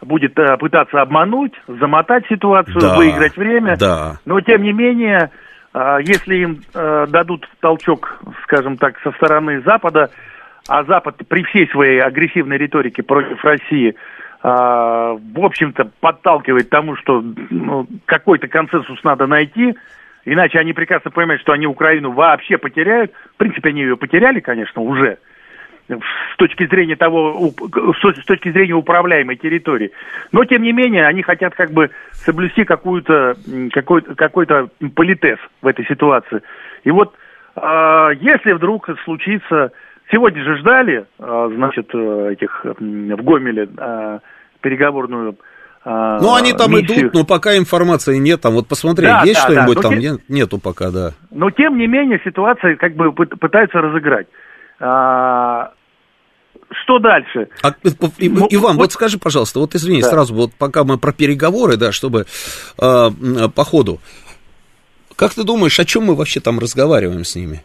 будет э, пытаться обмануть, замотать ситуацию, да, выиграть время.
Да.
Но тем не менее, э, если им э, дадут толчок, скажем так, со стороны Запада, а Запад при всей своей агрессивной риторике против России, в общем-то, подталкивает к тому, что ну, какой-то консенсус надо найти, иначе они прекрасно понимают, что они Украину вообще потеряют. В принципе, они ее потеряли, конечно, уже с точки зрения того, с точки зрения управляемой территории. Но, тем не менее, они хотят как бы соблюсти какую-то, какой-то, какой-то политез в этой ситуации. И вот, э, если вдруг случится... Сегодня же ждали, э, значит, э, этих в Гомеле э, переговорную
ну, они там миссию. идут, но пока информации нет. Там вот посмотри, да, есть да, что-нибудь да. там? Тем... Нету пока, да.
Но тем не менее ситуация как бы пытаются разыграть. А, что дальше? А,
ну, Иван, вот, вот скажи, пожалуйста, вот извини, да. сразу, вот пока мы про переговоры, да, чтобы э, по ходу. Как ты думаешь, о чем мы вообще там разговариваем с ними?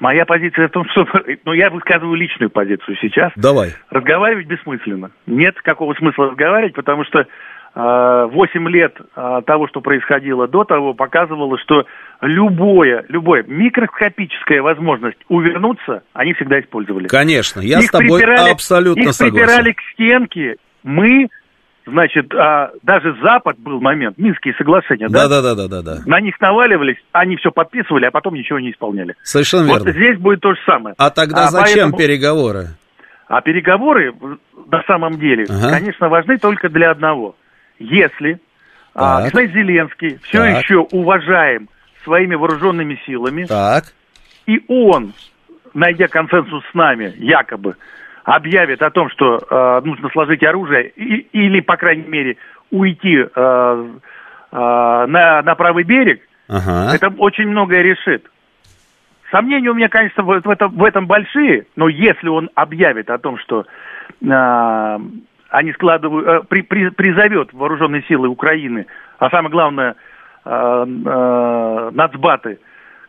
Моя позиция в том, что... <laughs> Ну, я высказываю личную позицию сейчас.
Давай.
Разговаривать бессмысленно. Нет какого смысла разговаривать, потому что 8 лет а, того, что происходило до того, показывало, что любое, любое микроскопическая возможность увернуться, они всегда использовали.
Конечно, я их с тобой абсолютно
их
согласен.
Их припирали к стенке, мы, значит, а, даже Запад был момент, Минские соглашения, да?
Да, да, да, да, да.
На них наваливались, они все подписывали, а потом ничего не исполняли.
Совершенно
вот
верно.
здесь будет то же самое.
А тогда а зачем поэтому... переговоры?
А переговоры на самом деле, ага. конечно, важны только для одного – если а, господин Зеленский все так. еще уважаем своими вооруженными силами,
так.
и он, найдя консенсус с нами, якобы, объявит о том, что э, нужно сложить оружие и, или, по крайней мере, уйти э, э, на, на правый берег, ага. это очень многое решит. Сомнения у меня, конечно, в, в, этом, в этом большие, но если он объявит о том, что э, они складывают, э, при, при, призовет вооруженные силы Украины, а самое главное, э, э, нацбаты,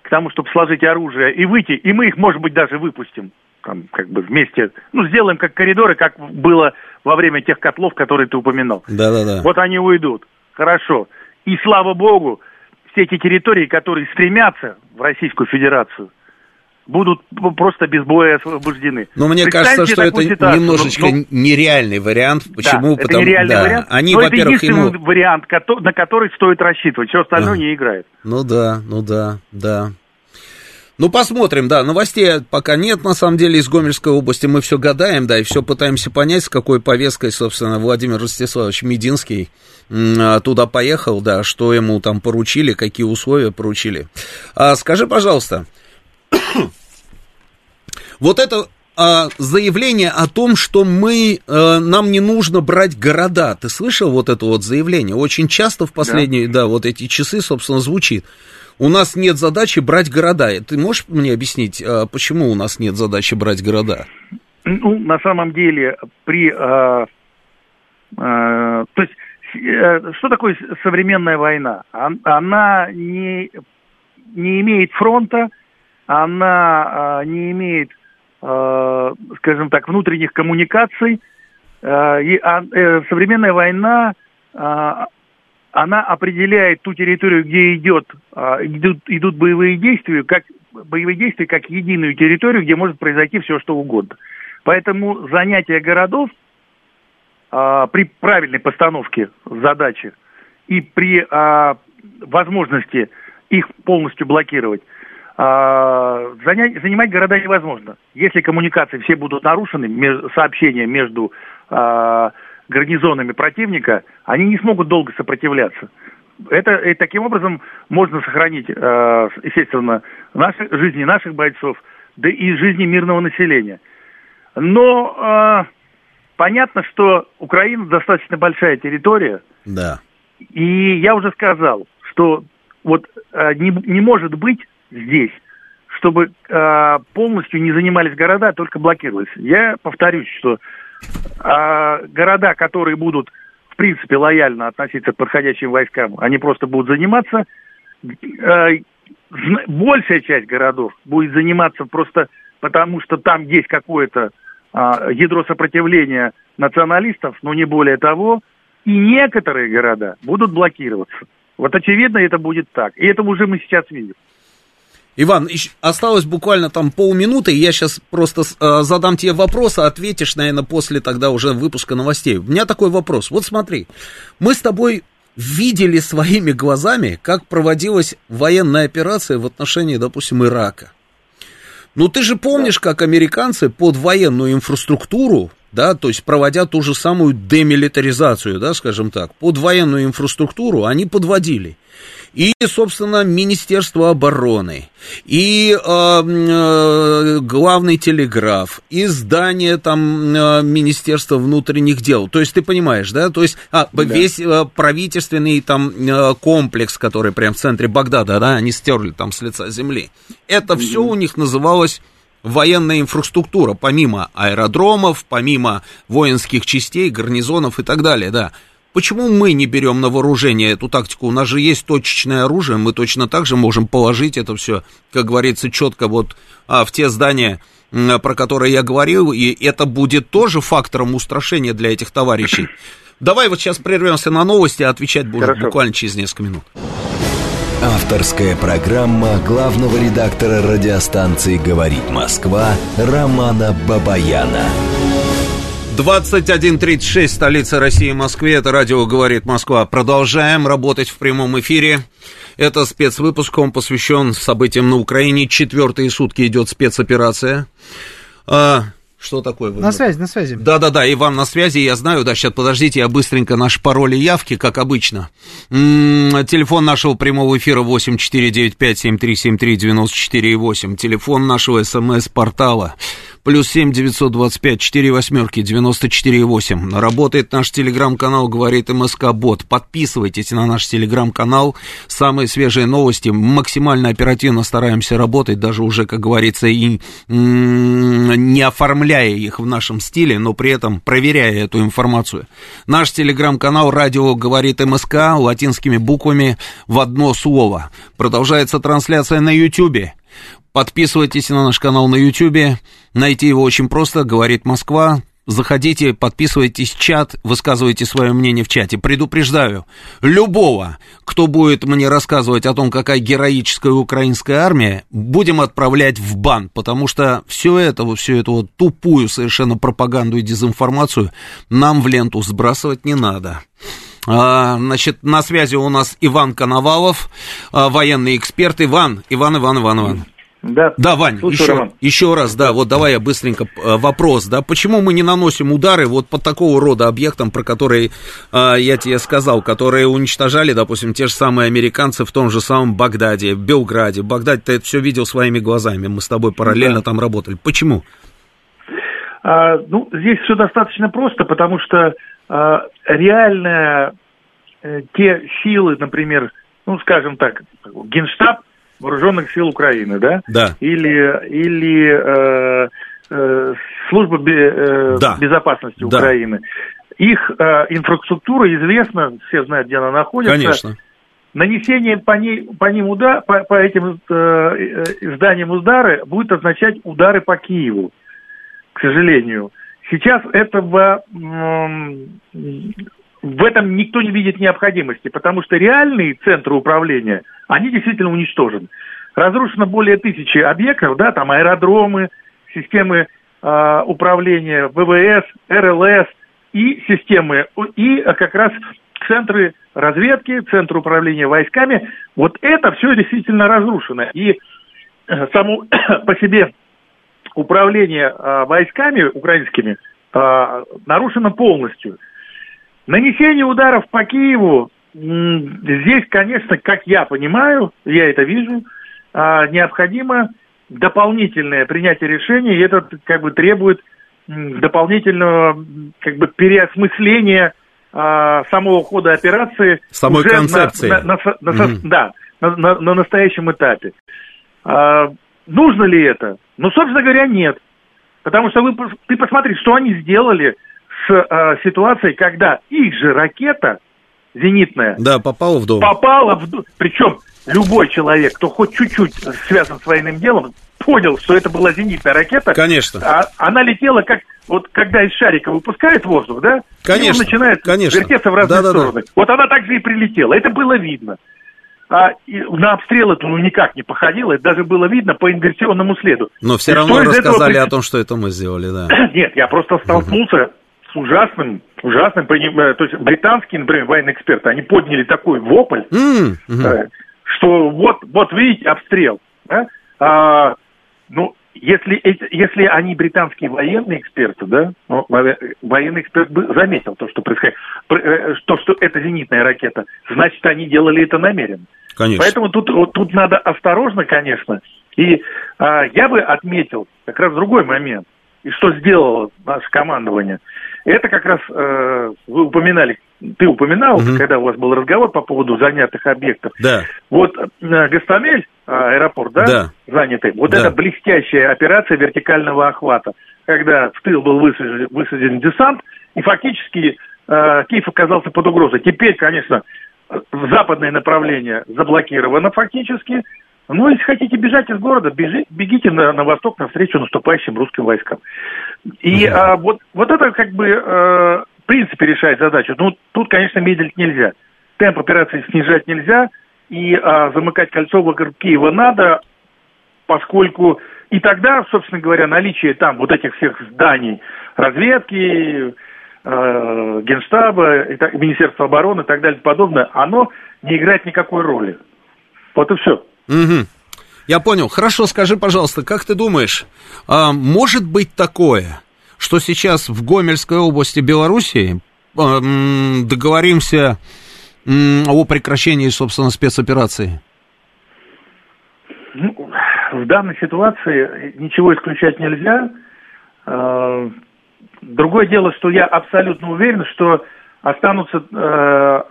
к тому, чтобы сложить оружие и выйти, и мы их, может быть, даже выпустим, там, как бы вместе, ну, сделаем как коридоры, как было во время тех котлов, которые ты упоминал.
Да-да-да.
Вот они уйдут, хорошо. И слава богу, все эти территории, которые стремятся в Российскую Федерацию – будут просто без боя освобождены.
Но мне кажется, что это ситуацию. немножечко ну, нереальный вариант. Почему?
Да, Потому, это нереальный да, вариант, они, но это единственный ему... вариант, на который стоит рассчитывать. Все остальное а. не играет.
Ну да, ну да, да. Ну, посмотрим, да, новостей пока нет, на самом деле, из Гомельской области мы все гадаем, да, и все пытаемся понять, с какой повесткой, собственно, Владимир Ростиславович Мединский а, туда поехал, да, что ему там поручили, какие условия поручили. А, скажи, пожалуйста, <coughs> вот это а, заявление о том, что мы, а, нам не нужно брать города. Ты слышал вот это вот заявление? Очень часто в последние, да, да вот эти часы, собственно, звучит. У нас нет задачи брать города. Ты можешь мне объяснить, а, почему у нас нет задачи брать города?
Ну, на самом деле, при... А, а, то есть, э, что такое современная война? Она не, не имеет фронта, она а, не имеет, скажем так, внутренних коммуникаций, э, и, а, э, современная война, э, она определяет ту территорию, где идет, э, идут, идут боевые действия, как боевые действия как единую территорию, где может произойти все, что угодно. Поэтому занятие городов а, при правильной постановке задачи и при а, возможности их полностью блокировать, а, занять, занимать города невозможно. Если коммуникации все будут нарушены, сообщения между а, гарнизонами противника, они не смогут долго сопротивляться. Это, и таким образом можно сохранить, а, естественно, наши, жизни наших бойцов, да и жизни мирного населения. Но а, понятно, что Украина достаточно большая территория.
Да.
И я уже сказал, что вот э, не, не может быть здесь, чтобы э, полностью не занимались города, а только блокировались. Я повторюсь, что э, города, которые будут в принципе лояльно относиться к подходящим войскам, они просто будут заниматься. Э, большая часть городов будет заниматься просто потому, что там есть какое-то а, ядро сопротивления националистов, но не более того, и некоторые города будут блокироваться. Вот очевидно, это будет так. И это уже мы сейчас видим.
Иван, осталось буквально там полминуты, я сейчас просто э, задам тебе вопрос, а ответишь, наверное, после тогда уже выпуска новостей. У меня такой вопрос. Вот смотри, мы с тобой видели своими глазами, как проводилась военная операция в отношении, допустим, Ирака. Ну, ты же помнишь, как американцы под военную инфраструктуру, да, то есть проводя ту же самую демилитаризацию, да, скажем так, под военную инфраструктуру они подводили и, собственно, Министерство обороны, и э, э, главный телеграф, и здание там э, Министерства внутренних дел. То есть ты понимаешь, да? То есть а, да. весь э, правительственный там э, комплекс, который прям в центре Багдада, да, они стерли там с лица земли. Это mm-hmm. все у них называлось военная инфраструктура, помимо аэродромов, помимо воинских частей, гарнизонов и так далее, да. Почему мы не берем на вооружение эту тактику? У нас же есть точечное оружие, мы точно так же можем положить это все, как говорится, четко вот а, в те здания, про которые я говорил, и это будет тоже фактором устрашения для этих товарищей. Давай вот сейчас прервемся на новости, а отвечать будем Хорошо. буквально через несколько минут.
Авторская программа главного редактора радиостанции «Говорит Москва» Романа Бабаяна.
21.36, столица России, Москве. Это радио «Говорит Москва». Продолжаем работать в прямом эфире. Это спецвыпуск, он посвящен событиям на Украине. Четвертые сутки идет спецоперация. А, что такое?
Вы... На связи, на связи.
Да-да-да, Иван на связи, я знаю, да, сейчас подождите, я быстренько наши пароли явки, как обычно. М-м, телефон нашего прямого эфира 8495-7373-94,8. Телефон нашего смс-портала плюс семь девятьсот двадцать пять четыре восьмерки девяносто четыре восемь. Работает наш телеграм-канал, говорит МСК Бот. Подписывайтесь на наш телеграм-канал. Самые свежие новости. Максимально оперативно стараемся работать, даже уже, как говорится, и не оформляя их в нашем стиле, но при этом проверяя эту информацию. Наш телеграм-канал «Радио говорит МСК» латинскими буквами в одно слово. Продолжается трансляция на Ютьюбе. Подписывайтесь на наш канал на YouTube. Найти его очень просто. Говорит Москва. Заходите, подписывайтесь в чат, высказывайте свое мнение в чате. Предупреждаю, любого, кто будет мне рассказывать о том, какая героическая украинская армия, будем отправлять в бан, потому что все это, всю эту вот тупую совершенно пропаганду и дезинформацию нам в ленту сбрасывать не надо. А, значит, на связи у нас Иван Коновалов, а, военный эксперт. Иван, Иван, Иван, Иван, Иван.
Да,
да Вань, еще, еще раз, да, вот давай я быстренько э, вопрос, да, почему мы не наносим удары вот по такого рода объектам, про которые э, я тебе сказал, которые уничтожали, допустим, те же самые американцы в том же самом Багдаде, в Белграде. Багдад, ты это все видел своими глазами, мы с тобой параллельно да. там работали. Почему?
А, ну, здесь все достаточно просто, потому что а, реально э, те силы, например, ну, скажем так, Генштаб вооруженных сил Украины, да?
Да.
Или, или э, э, служба бе, э, да. безопасности да. Украины. Их э, инфраструктура известна, все знают, где она находится.
Конечно.
Нанесение по, ней, по ним удар, по, по этим э, э, зданиям удары будет означать удары по Киеву, к сожалению. Сейчас этого в этом никто не видит необходимости, потому что реальные центры управления, они действительно уничтожены. Разрушено более тысячи объектов, да, там аэродромы, системы э, управления ВВС, РЛС и системы, и как раз центры разведки, центры управления войсками. Вот это все действительно разрушено. И э, само <coughs> по себе управление э, войсками украинскими э, нарушено полностью. Нанесение ударов по Киеву, здесь, конечно, как я понимаю, я это вижу, а, необходимо дополнительное принятие решений, и это как бы требует дополнительного как бы переосмысления а, самого хода операции.
Самой концепции.
На, на, на, на, mm-hmm. Да, на, на, на настоящем этапе. А, нужно ли это? Ну, собственно говоря, нет. Потому что вы, ты посмотри, что они сделали э, ситуацией, когда их же ракета зенитная
да, попала в дом.
Попала в дом. Причем любой человек, кто хоть чуть-чуть связан с военным делом, понял, что это была зенитная ракета.
Конечно.
А, она летела как вот когда из шарика выпускает воздух, да?
Конечно. И он
начинает
конечно.
вертеться в разные да, стороны. Да, да. Вот она также и прилетела. Это было видно. А на обстрел это ну, никак не походило, это даже было видно по инверсионному следу.
Но все равно рассказали этого... о том, что это мы сделали, да. <clears throat>
Нет, я просто столкнулся с ужасным, ужасным, э, то есть британские, например, военные эксперты, они подняли такой вопль, mm-hmm. что вот, вот видите, обстрел. Да? А, ну, если, если они британские военные эксперты, да, ну, военный эксперт бы заметил то, что происходит, э, то, что это зенитная ракета, значит, они делали это намеренно.
Конечно.
Поэтому тут, вот, тут надо осторожно, конечно. И а, я бы отметил как раз другой момент. И что сделало наше командование – это как раз э, вы упоминали, ты упоминал, угу. когда у вас был разговор по поводу занятых объектов.
Да.
Вот э, Гастамель, э, аэропорт, да,
да.
занятый, вот да. это блестящая операция вертикального охвата, когда в тыл был высажен, высажен десант, и фактически э, Киев оказался под угрозой. Теперь, конечно, западное направление заблокировано фактически, ну, если хотите бежать из города, бежи, бегите на, на восток навстречу наступающим русским войскам. И а, вот, вот это как бы а, в принципе решает задачу. Ну, тут, конечно, медлить нельзя. Темп операции снижать нельзя, и а, замыкать кольцо вокруг Киева надо, поскольку и тогда, собственно говоря, наличие там вот этих всех зданий разведки, э, Генштаба, и так, Министерства обороны и так далее и подобное, оно не играет никакой роли. Вот и все.
Угу. Я понял. Хорошо, скажи, пожалуйста, как ты думаешь, а, может быть такое, что сейчас в Гомельской области Белоруссии а, договоримся о прекращении, собственно, спецоперации?
Ну, в данной ситуации ничего исключать нельзя. А, другое дело, что я абсолютно уверен, что останутся э,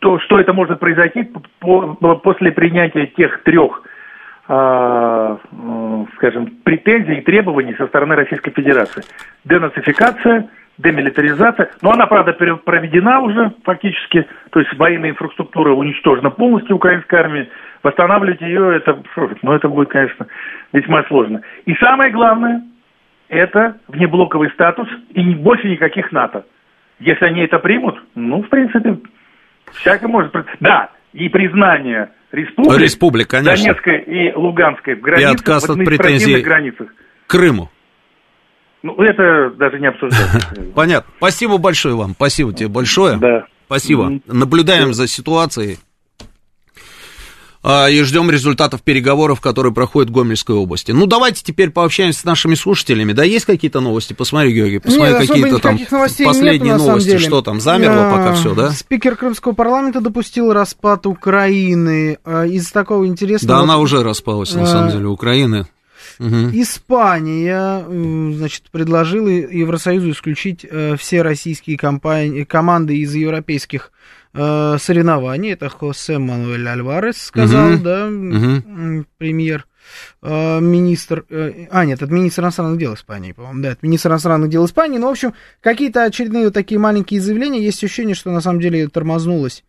то, что это может произойти по, после принятия тех трех, э, скажем, претензий и требований со стороны Российской Федерации. Денацификация, демилитаризация. Но она, правда, проведена уже фактически, то есть военная инфраструктура уничтожена полностью украинской армией. Восстанавливать ее, это, ну, это будет, конечно, весьма сложно. И самое главное, это внеблоковый статус и больше никаких НАТО. Если они это примут, ну, в принципе, всякое может... Да, и признание республик,
Республик конечно.
Донецкой и Луганской в границах,
и отказ от претензий
границах.
Крыму.
Ну, это даже не обсуждается. <laughs>
Понятно. Спасибо большое вам. Спасибо тебе большое.
Да.
Спасибо. Наблюдаем за ситуацией. А, и ждем результатов переговоров, которые проходят в Гомельской области. Ну, давайте теперь пообщаемся с нашими слушателями. Да, есть какие-то новости? Посмотри, Георгий, посмотри, нет, какие-то там последние нету, новости. Что там, замерло а, пока все, да?
Спикер Крымского парламента допустил распад Украины. А, из такого интересного...
Да, она уже распалась, на самом деле, Украины.
Угу. Испания, значит, предложила Евросоюзу исключить э, все российские компании, команды из европейских э, соревнований. Это Хосе Мануэль Альварес сказал, угу. да, угу. премьер. Э, министр, э, а нет, это министр иностранных дел Испании, по-моему, да, это министр иностранных дел Испании, но, ну, в общем, какие-то очередные вот такие маленькие заявления, есть ощущение, что на самом деле тормознулось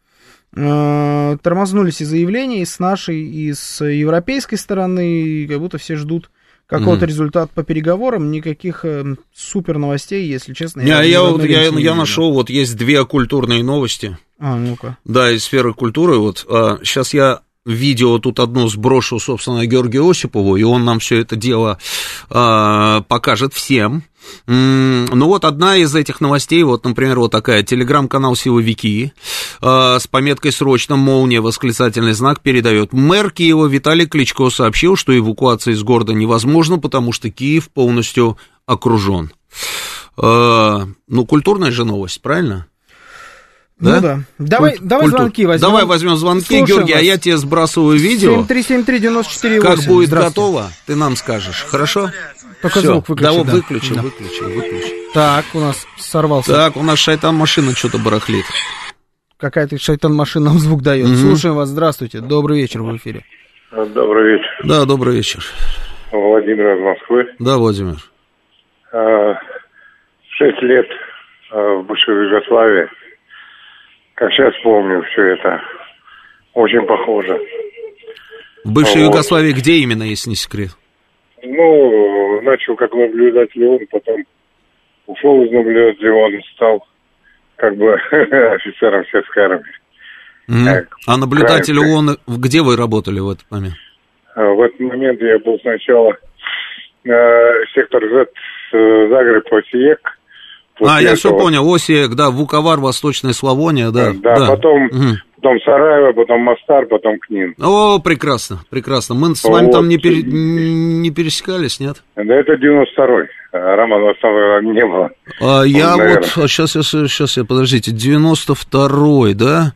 э, тормознулись и заявления и с нашей, и с европейской стороны, и как будто все ждут какого-то mm. результата по переговорам, никаких э, супер новостей, если честно.
Не, я, я, вот, я, я нашел, вот есть две культурные новости.
А, ну-ка.
Да, из сферы культуры. Вот а, сейчас я видео тут одно сброшу, собственно, Георгию Осипову, и он нам все это дело а, покажет всем. Ну вот одна из этих новостей, вот, например, вот такая, телеграм-канал «Силовики» э, с пометкой «Срочно молния» восклицательный знак передает. Мэр Киева Виталий Кличко сообщил, что эвакуация из города невозможна, потому что Киев полностью окружен. Э, ну, культурная же новость, правильно?
Да? Ну да. Давай, Культ, давай звонки возьмем.
Давай возьмем звонки, Слушаем Георгий, вас. а я тебе сбрасываю видео.
7373948.
Как будет готово, ты нам скажешь. Хорошо?
Только Всё, звук выключи.
Да,
да.
выключи, да. выключи, выключи.
Так, у нас сорвался.
Так, у нас шайтан машина что-то барахлит.
Какая-то шайтан машина нам звук дает. Угу. Слушаем вас, здравствуйте. Добрый вечер в эфире.
Добрый вечер.
Да, добрый вечер.
Владимир из Москвы.
Да, Владимир.
А, шесть лет а, в бывшей Югославии как сейчас помню все это, очень похоже.
В бывшей вот. Югославии где именно, если не секрет?
Ну, начал как наблюдатель он, потом ушел из наблюдателя, он стал как бы <laughs> офицером сельской армии.
Mm. А наблюдатель ООН, где вы работали в этот момент?
А, в этот момент я был сначала э, сектор Z, э, Загреб, Осиек,
а, я все понял, Осиек, да, Вуковар, Восточная Славония, да.
Да, да. потом, угу. потом Сараево, потом Мостар, потом Книн.
О, прекрасно, прекрасно. Мы с вами вот. там не, пере... не пересекались, нет?
Да это 92-й. А Роман Востова не было.
А, я наверное. вот, сейчас, а сейчас, я, подождите, 92-й, да?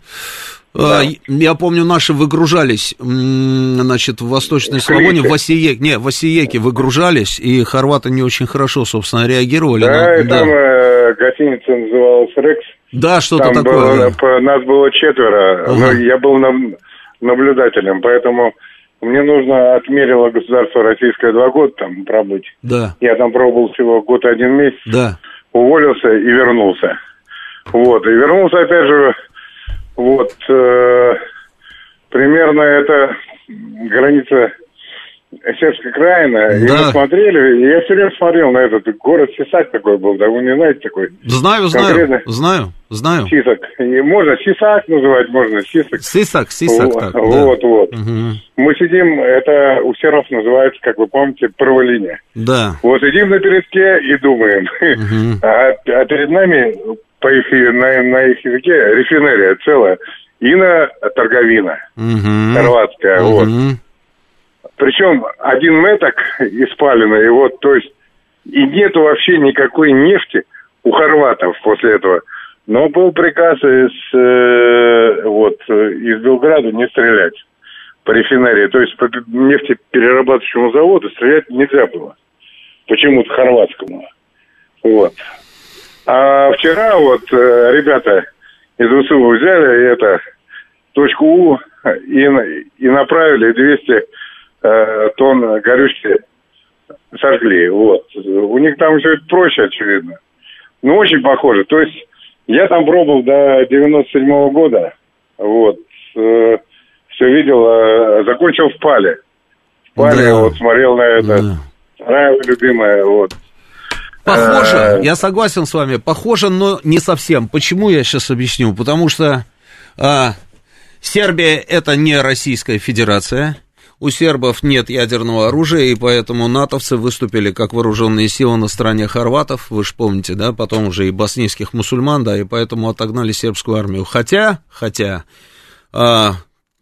Да. Я помню, наши выгружались, значит, в Восточной Славоне, в Осиеке, не, в Осиеке выгружались, и хорваты не очень хорошо, собственно, реагировали.
Да, на, и да. там э, гостиница называлась «Рекс».
Да, что-то такое.
Было, да. Нас было четверо, ага. я был наблюдателем, поэтому мне нужно отмерило государство российское два года там пробыть.
Да.
Я там пробовал всего год один месяц.
Да.
Уволился и вернулся. Вот, и вернулся опять же вот, э, примерно это граница Сербской краина, да. и мы смотрели, и я все время смотрел на этот город Сисак такой был, да вы не знаете такой?
Знаю, знаю, знаю, знаю.
Сисак. И можно Сисак называть, можно Сисак.
Сисак, Сисак.
Вот, так, вот. Да. вот. Угу. Мы сидим, это у сербов называется, как вы помните, проволиния.
Да.
Вот сидим на передке и думаем. Угу. <laughs> А, а перед нами по их, на, на их языке рефинерия целая. Ина торговина. Угу. Хорватская. Угу. Вот. Причем один меток испаленный, и вот, то есть, и нету вообще никакой нефти у хорватов после этого. Но был приказ из, э, вот, из Белграда не стрелять по рефинерии. То есть по нефтеперерабатывающему заводу стрелять нельзя было. Почему-то хорватскому. Вот. А вчера вот э, ребята из ВСУ взяли это точку У и, и направили 200 э, тонн горючки сожгли. Вот. У них там все это проще, очевидно. Ну, очень похоже. То есть я там пробовал до 97 -го года. Вот. Э, все видел. Э, закончил в Пале. В Пале да. вот смотрел на это. Да. Вторая любимая. Вот.
Похоже, э, я согласен с вами, похоже, но не совсем. Почему я сейчас объясню? Потому что а, Сербия это не Российская Федерация. У сербов нет ядерного оружия, и поэтому натовцы выступили как вооруженные силы на стороне хорватов, вы же помните, да, потом уже и боснийских мусульман, да, и поэтому отогнали сербскую армию. Хотя, хотя, а,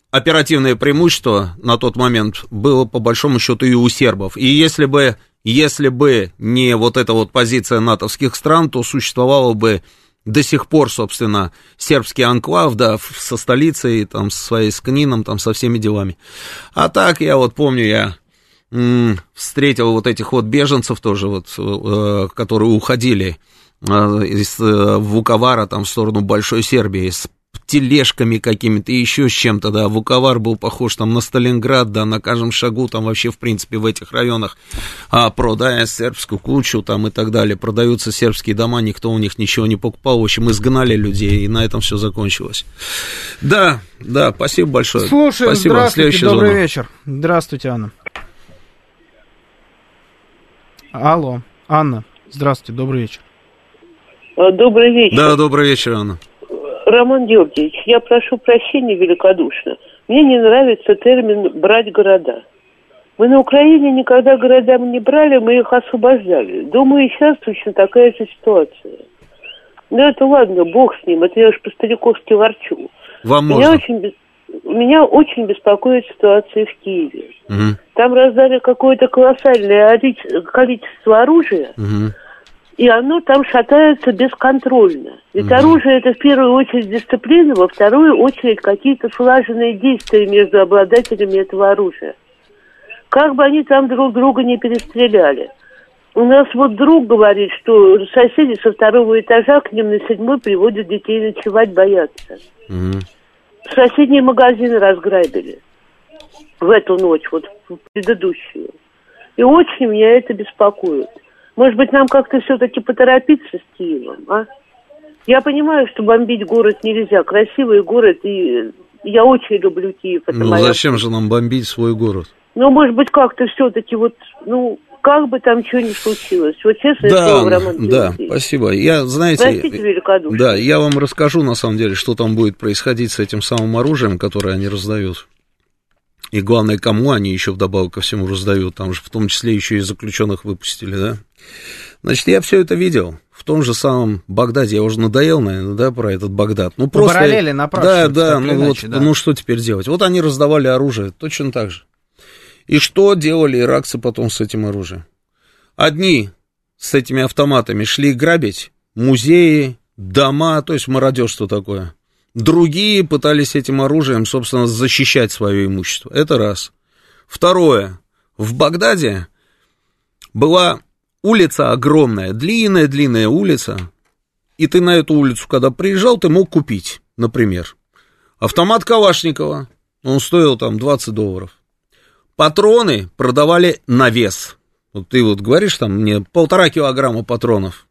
оперативное преимущество на тот момент было по большому счету и у сербов. И если бы если бы не вот эта вот позиция натовских стран, то существовало бы до сих пор, собственно, сербский анклав, да, со столицей, там, со своей скнином, там, со всеми делами. А так, я вот помню, я встретил вот этих вот беженцев тоже, вот, э, которые уходили э, из э, Вуковара, там, в сторону Большой Сербии, с тележками какими-то, еще с чем-то, да, Вуковар был похож там на Сталинград, да, на каждом шагу там вообще, в принципе, в этих районах, а, продая сербскую кучу там и так далее, продаются сербские дома, никто у них ничего не покупал, в общем, изгнали людей, и на этом все закончилось. Да, да, спасибо большое.
Слушаем,
спасибо.
здравствуйте, добрый звонок. вечер. Здравствуйте, Анна. Алло, Анна, здравствуйте, добрый вечер.
А, добрый вечер.
Да, добрый вечер, Анна.
Роман Георгиевич, я прошу прощения великодушно. Мне не нравится термин «брать города». Мы на Украине никогда города не брали, мы их освобождали. Думаю, и сейчас точно такая же ситуация. Ну, это ладно, бог с ним, это я уж по-стариковски ворчу.
Вам
меня
можно.
Очень, меня очень беспокоит ситуация в Киеве.
Угу.
Там раздали какое-то колоссальное количество оружия,
угу.
И оно там шатается бесконтрольно. Ведь угу. оружие это в первую очередь дисциплина, во вторую очередь какие-то слаженные действия между обладателями этого оружия. Как бы они там друг друга не перестреляли. У нас вот друг говорит, что соседи со второго этажа к ним на седьмой приводят детей ночевать, боятся.
Угу.
Соседние магазины разграбили в эту ночь, вот в предыдущую. И очень меня это беспокоит. Может быть, нам как-то все-таки поторопиться с Киевом, а? Я понимаю, что бомбить город нельзя. Красивый город, и я очень люблю Киев.
Это ну, моя... зачем же нам бомбить свой город?
Ну, может быть, как-то все-таки вот, ну, как бы там что ни случилось. Вот честно
да,
слово, Роман
Да, спасибо. Я, знаете,
Простите
да, я вам расскажу, на самом деле, что там будет происходить с этим самым оружием, которое они раздают. И главное, кому они еще вдобавок ко всему раздают. Там же в том числе еще и заключенных выпустили, да? Значит, я все это видел. В том же самом Багдаде, я уже надоел, наверное, да, про этот Багдад. Ну, просто...
Параллели
Да, да, ну иначе, вот, да. ну что теперь делать? Вот они раздавали оружие, точно так же. И что делали иракцы потом с этим оружием? Одни с этими автоматами шли грабить музеи, дома, то есть мародерство такое. Другие пытались этим оружием, собственно, защищать свое имущество. Это раз. Второе. В Багдаде была улица огромная, длинная-длинная улица, и ты на эту улицу, когда приезжал, ты мог купить, например, автомат Калашникова, он стоил там 20 долларов. Патроны продавали на вес. Вот ты вот говоришь там мне полтора килограмма патронов.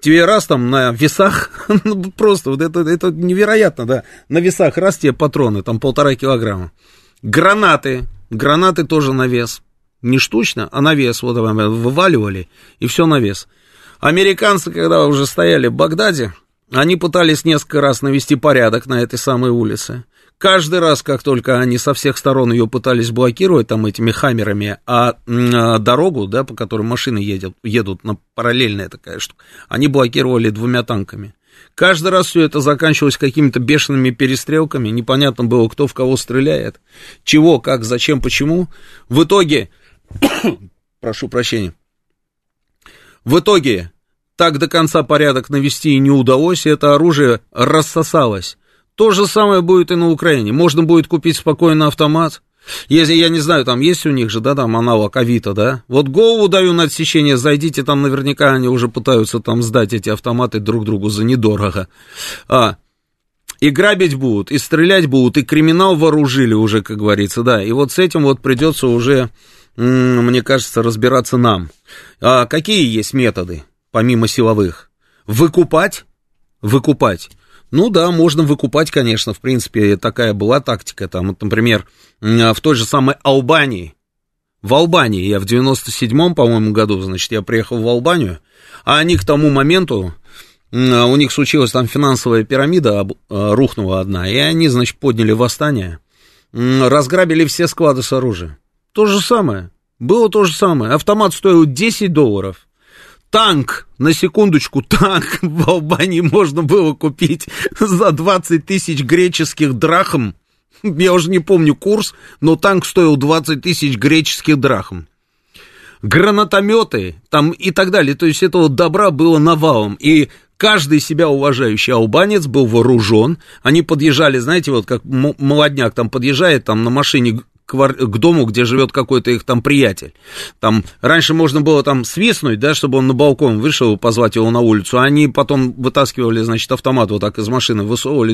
Тебе раз там на весах, <laughs> ну, просто вот это, это невероятно, да, на весах раз тебе патроны, там полтора килограмма. Гранаты, гранаты тоже на вес. Не штучно, а на вес, вот вываливали, и все на вес. Американцы, когда уже стояли в Багдаде, они пытались несколько раз навести порядок на этой самой улице. Каждый раз, как только они со всех сторон ее пытались блокировать там этими хаммерами, а, а дорогу, да, по которой машины едут, едут на параллельная такая штука, они блокировали двумя танками. Каждый раз все это заканчивалось какими-то бешеными перестрелками, непонятно было, кто в кого стреляет, чего, как, зачем, почему. В итоге, <coughs> прошу прощения, в итоге так до конца порядок навести и не удалось, и это оружие рассосалось то же самое будет и на Украине. Можно будет купить спокойно автомат. Если, я не знаю, там есть у них же, да, там аналог Авито, да? Вот голову даю на отсечение, зайдите, там наверняка они уже пытаются там сдать эти автоматы друг другу за недорого. А, и грабить будут, и стрелять будут, и криминал вооружили уже, как говорится, да. И вот с этим вот придется уже, мне кажется, разбираться нам. А какие есть методы, помимо силовых? Выкупать? Выкупать. Ну да, можно выкупать, конечно, в принципе, такая была тактика, там, вот, например, в той же самой Албании, в Албании, я в 97-м, по-моему, году, значит, я приехал в Албанию, а они к тому моменту, у них случилась там финансовая пирамида, а, рухнула одна, и они, значит, подняли восстание, разграбили все склады с оружием. То же самое, было то же самое, автомат стоил 10 долларов, танк, на секундочку, танк <laughs> в Албании можно было купить за 20 тысяч греческих драхм. Я уже не помню курс, но танк стоил 20 тысяч греческих драхм. Гранатометы там и так далее. То есть этого добра было навалом. И каждый себя уважающий албанец был вооружен. Они подъезжали, знаете, вот как молодняк там подъезжает там на машине квар... к дому, где живет какой-то их там приятель. Там раньше можно было там свистнуть, да, чтобы он на балкон вышел, позвать его на улицу, а они потом вытаскивали, значит, автомат вот так из машины, высовывали,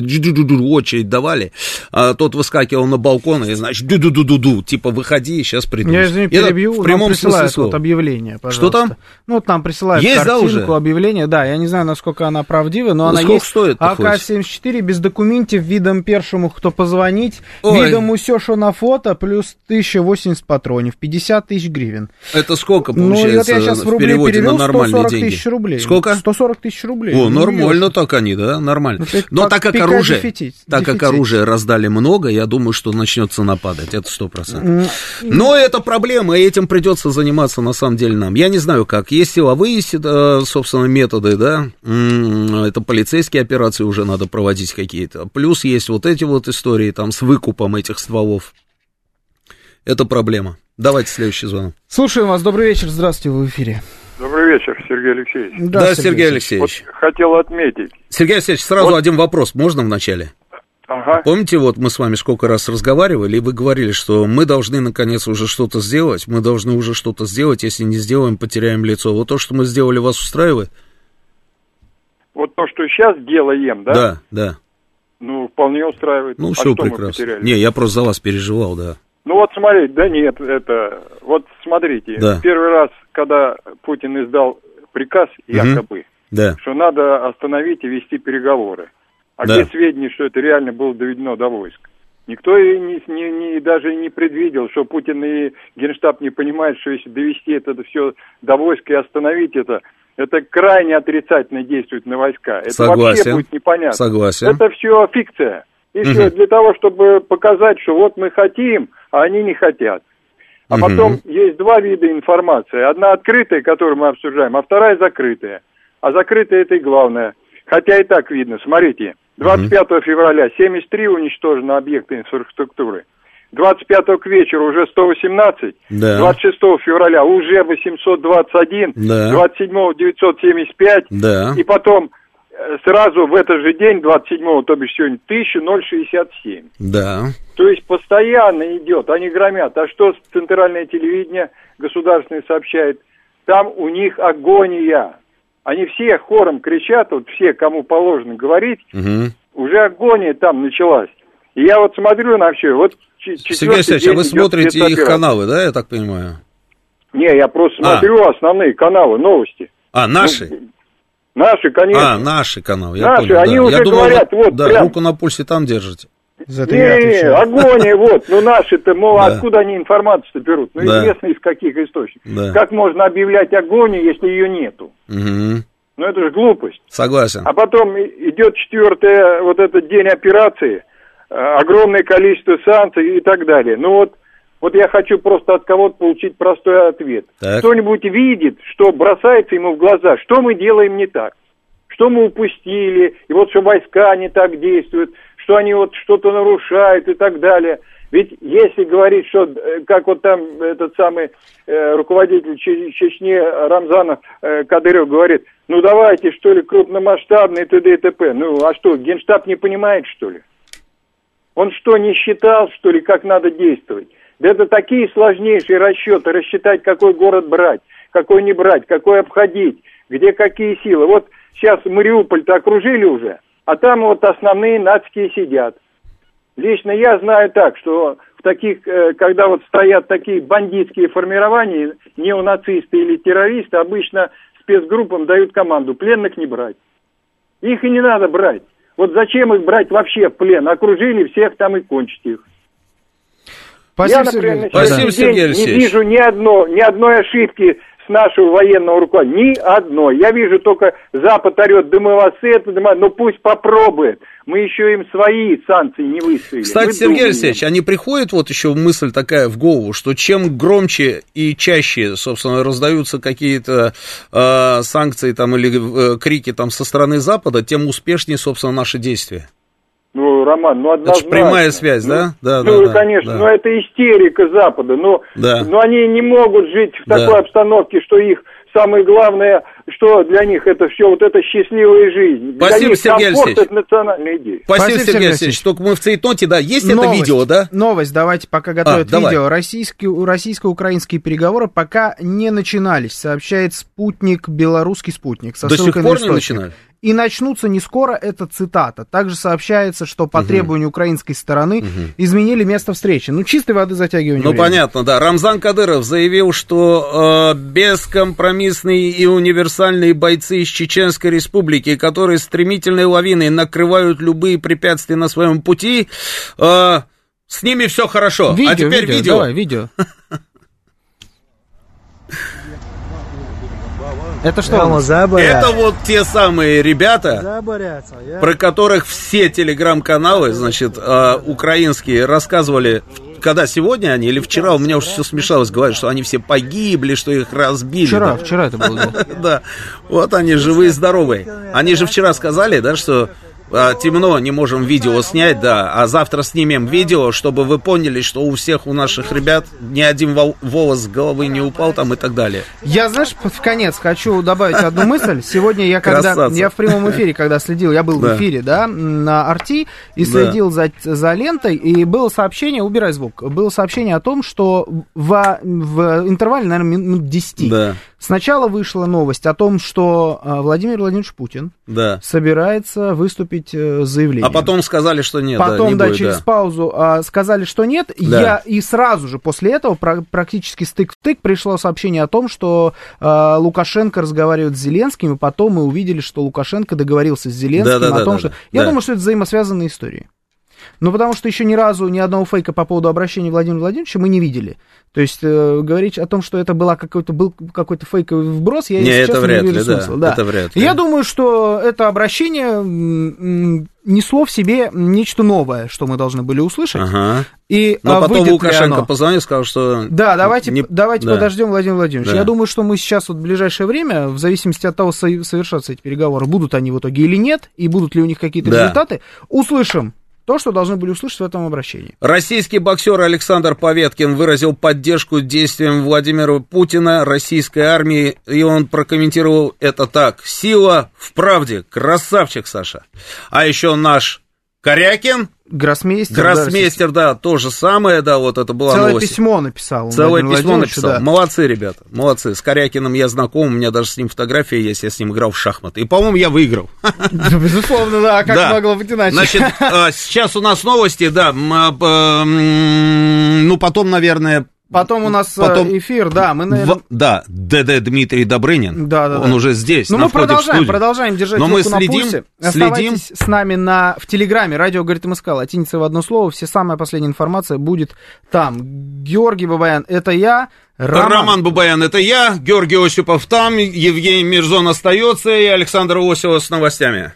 очередь давали, а тот выскакивал на балкон и, значит, ду-ду-ду-ду-ду, типа, выходи, сейчас приду.
Я, извини, перебью, в прямом присылают вот объявление, пожалуйста.
Что там?
Ну, вот нам присылают Есть, картинку, да, уже? объявление, да, я не знаю, насколько она правдива, но ну, она есть.
стоит
АК-74 без документов, видом першему, кто позвонить, Ой. видом усё, что на фото, плюс 1080 патронов, 50 тысяч гривен.
Это сколько получается ну, вот я сейчас в, в переводе перевел, на нормальные 140 деньги?
тысяч рублей.
Сколько?
140 тысяч рублей.
О, ну, нормально ну, так они, да, нормально. Ну, Но так как оружие, дефицит, так как оружие раздали много, я думаю, что начнет цена падать, это сто процентов. Но это проблема, и этим придется заниматься на самом деле нам. Я не знаю как, есть силовые, собственно, методы, да, это полицейские операции уже надо проводить какие-то. Плюс есть вот эти вот истории там с выкупом этих стволов. Это проблема. Давайте следующий звонок.
Слушаем вас. Добрый вечер. Здравствуйте, вы в эфире.
Добрый вечер, Сергей Алексеевич.
Да, да Сергей, Алексеевич.
Вот хотел отметить.
Сергей Алексеевич, сразу вот. один вопрос. Можно вначале? Ага. Помните, вот мы с вами сколько раз разговаривали, и вы говорили, что мы должны наконец уже что-то сделать, мы должны уже что-то сделать, если не сделаем, потеряем лицо. Вот то, что мы сделали, вас устраивает?
Вот то, что сейчас делаем, да?
Да, да.
Ну, вполне устраивает.
Ну, а все прекрасно. Не, я просто за вас переживал, да.
Ну вот смотрите, да нет, это... Вот смотрите, да. первый раз, когда Путин издал приказ, якобы, угу. да. что надо остановить и вести переговоры. А да. где сведения, что это реально было доведено до войск? Никто и не, не, не, даже не предвидел, что Путин и Генштаб не понимают, что если довести это все до войск и остановить это, это крайне отрицательно действует на войска. Это
Согласен.
вообще будет непонятно.
Согласен.
Это все фикция. И угу. все для того, чтобы показать, что вот мы хотим, а они не хотят. А угу. потом есть два вида информации. Одна открытая, которую мы обсуждаем, а вторая закрытая. А закрытая это и главное. Хотя и так видно. Смотрите, 25 угу. февраля 73 уничтожено объекты инфраструктуры. 25 к вечеру уже 118, да. 26 февраля уже 821, да. 27 975, да. и потом сразу в этот же день, 27 то бишь сегодня, 1067.
Да.
То есть постоянно идет, они громят. А что центральное телевидение государственное сообщает? Там у них агония. Они все хором кричат, вот все, кому положено говорить, угу. уже агония там началась. И я вот смотрю на все, вот
Сергей Алексеевич, а вы смотрите их каналы, да, я так понимаю?
Не, я просто а. смотрю основные каналы, новости.
А, наши? Ну,
наши, конечно.
А, наши каналы, я
наши,
понял.
они
да.
уже
я думал,
говорят, вот
да,
прям...
руку на пульсе там держите.
За не, не, агония, вот, ну наши-то, мол, да. откуда они информацию-то берут? Ну, да. известно из каких источников. Да. Как можно объявлять агонию, если ее нету? Угу. Ну, это же глупость.
Согласен.
А потом идет четвертый, вот этот день операции, э, огромное количество санкций и так далее. Ну вот, вот я хочу просто от кого-то получить простой ответ. Так. Кто-нибудь видит, что бросается ему в глаза, что мы делаем не так, что мы упустили, и вот что войска не так действуют, что они вот что-то нарушают и так далее. Ведь если говорить, что, э, как вот там этот самый э, руководитель Чечни Рамзанов э, Кадыров говорит, ну давайте, что ли, крупномасштабные т.д. и т.п. Ну, а что, Генштаб не понимает, что ли? Он что, не считал, что ли, как надо действовать? Да это такие сложнейшие расчеты, рассчитать, какой город брать, какой не брать, какой обходить, где какие силы. Вот сейчас Мариуполь-то окружили уже, а там вот основные нацкие сидят. Лично я знаю так, что в таких, э, когда вот стоят такие бандитские формирования, неонацисты или террористы, обычно спецгруппам дают команду пленных не брать. Их и не надо брать. Вот зачем их брать вообще в плен? Окружили всех там и кончите их.
Спасибо, Я, например, Сергей.
на Спасибо, Сергей
не вижу ни, одно, ни одной ошибки нашего военного руководства. Ни одной. Я вижу только Запад орет, это, да мы... ну пусть попробует. Мы еще им свои санкции не выставили.
Кстати, мы Сергей думаем. Алексеевич, а не приходит вот еще мысль такая в голову, что чем громче и чаще, собственно, раздаются какие-то э, санкции там или э, крики там со стороны Запада, тем успешнее, собственно, наши действия?
Ну, Роман, ну однозначно.
Это прямая связь,
ну,
да?
Да, ну, да, конечно, да. но это истерика Запада. Но, да. но они не могут жить в такой да. обстановке, что их самое главное, что для них это все вот это счастливая жизнь.
Спасибо,
для них
Сергей Алексеевич.
это национальная идея.
Спасибо, Спасибо Сергей Алексеевич. Только мы в цейтноте, да, есть новость, это видео, да?
Новость, давайте пока готовят а, видео. Российские, российско-украинские переговоры пока не начинались, сообщает спутник, белорусский спутник.
Со До сих пор не начинали?
и начнутся не скоро, это цитата. Также сообщается, что по угу. требованию украинской стороны угу. изменили место встречи. Ну, чистой воды затягивание
Ну, времени. понятно, да. Рамзан Кадыров заявил, что э, бескомпромиссные и универсальные бойцы из Чеченской Республики, которые стремительной лавиной накрывают любые препятствия на своем пути, э, С ними все хорошо.
Видео,
а теперь
видео.
видео.
Давай, видео. Это что?
Это вот те самые ребята, про которых все телеграм-каналы, значит, э, украинские рассказывали, когда сегодня они или вчера, у меня уже все смешалось, говорят, что они все погибли, что их разбили.
Вчера, вчера это было. <laughs>
Да, вот они живые и здоровые. Они же вчера сказали, да, что темно, не можем видео снять, да, а завтра снимем видео, чтобы вы поняли, что у всех у наших ребят ни один волос с головы не упал там и так далее.
Я, знаешь, в конец хочу добавить одну мысль. Сегодня я когда, Красавца. я в прямом эфире, когда следил, я был да. в эфире, да, на Арти, и следил да. за, за лентой, и было сообщение, убирай звук, было сообщение о том, что в, в интервале, наверное, минут 10 да. Сначала вышла новость о том, что а, Владимир Владимирович Путин да. собирается выступить э, с заявлением.
А потом сказали, что нет.
Потом,
да, не
да
будет,
через
да.
паузу а, сказали, что нет. Да. Я, и сразу же после этого практически стык в тык пришло сообщение о том, что а, Лукашенко разговаривает с Зеленским, и потом мы увидели, что Лукашенко договорился с Зеленским да, да, о том, да, что... Да, Я да. думаю, что это взаимосвязанные истории. Ну, потому что еще ни разу ни одного фейка по поводу обращения Владимира Владимировича мы не видели. То есть э, говорить о том, что это была какой-то, был какой-то фейковый вброс, я,
не,
если
это вряд
не вижу
ли,
смысла. Да.
Это вряд ли.
Я думаю, что это обращение несло в себе нечто новое, что мы должны были услышать. Ага. И,
Но а, потом Лукашенко позвонил, сказал, что...
Да, давайте, не... давайте да. подождем Владимир Владимирович. Да. Я думаю, что мы сейчас вот в ближайшее время, в зависимости от того, совершатся эти переговоры, будут они в итоге или нет, и будут ли у них какие-то да. результаты, услышим то, что должны были услышать в этом обращении.
Российский боксер Александр Поветкин выразил поддержку действиям Владимира Путина, российской армии, и он прокомментировал это так. Сила в правде. Красавчик, Саша. А еще наш Корякин
Гроссмейстер.
Гроссмейстер, да, да, то же самое, да, вот это было
Целое
новость.
письмо написал.
Целое письмо написал. Да. Молодцы, ребята, молодцы. С Корякиным я знаком, у меня даже с ним фотография есть, я с ним играл в шахматы. И, по-моему, я выиграл.
Безусловно, да, как да. могло быть иначе.
Значит, а, сейчас у нас новости, да, а, ну, потом, наверное,
Потом у нас э, Потом... эфир, да, мы, наверное... В...
Да, ДД Дмитрий Добрынин, да, да, он да. уже здесь,
Ну, мы продолжаем, продолжаем держать
Но мы следим,
на пульсе. следим. с нами на, в Телеграме, радио говорит МСК, латиница в одно слово, все самая последняя информация будет там. Георгий Бабаян, это я,
Роман. Роман Бабаян, это я, Георгий Осипов там, Евгений Мирзон остается и Александр Осипов с новостями.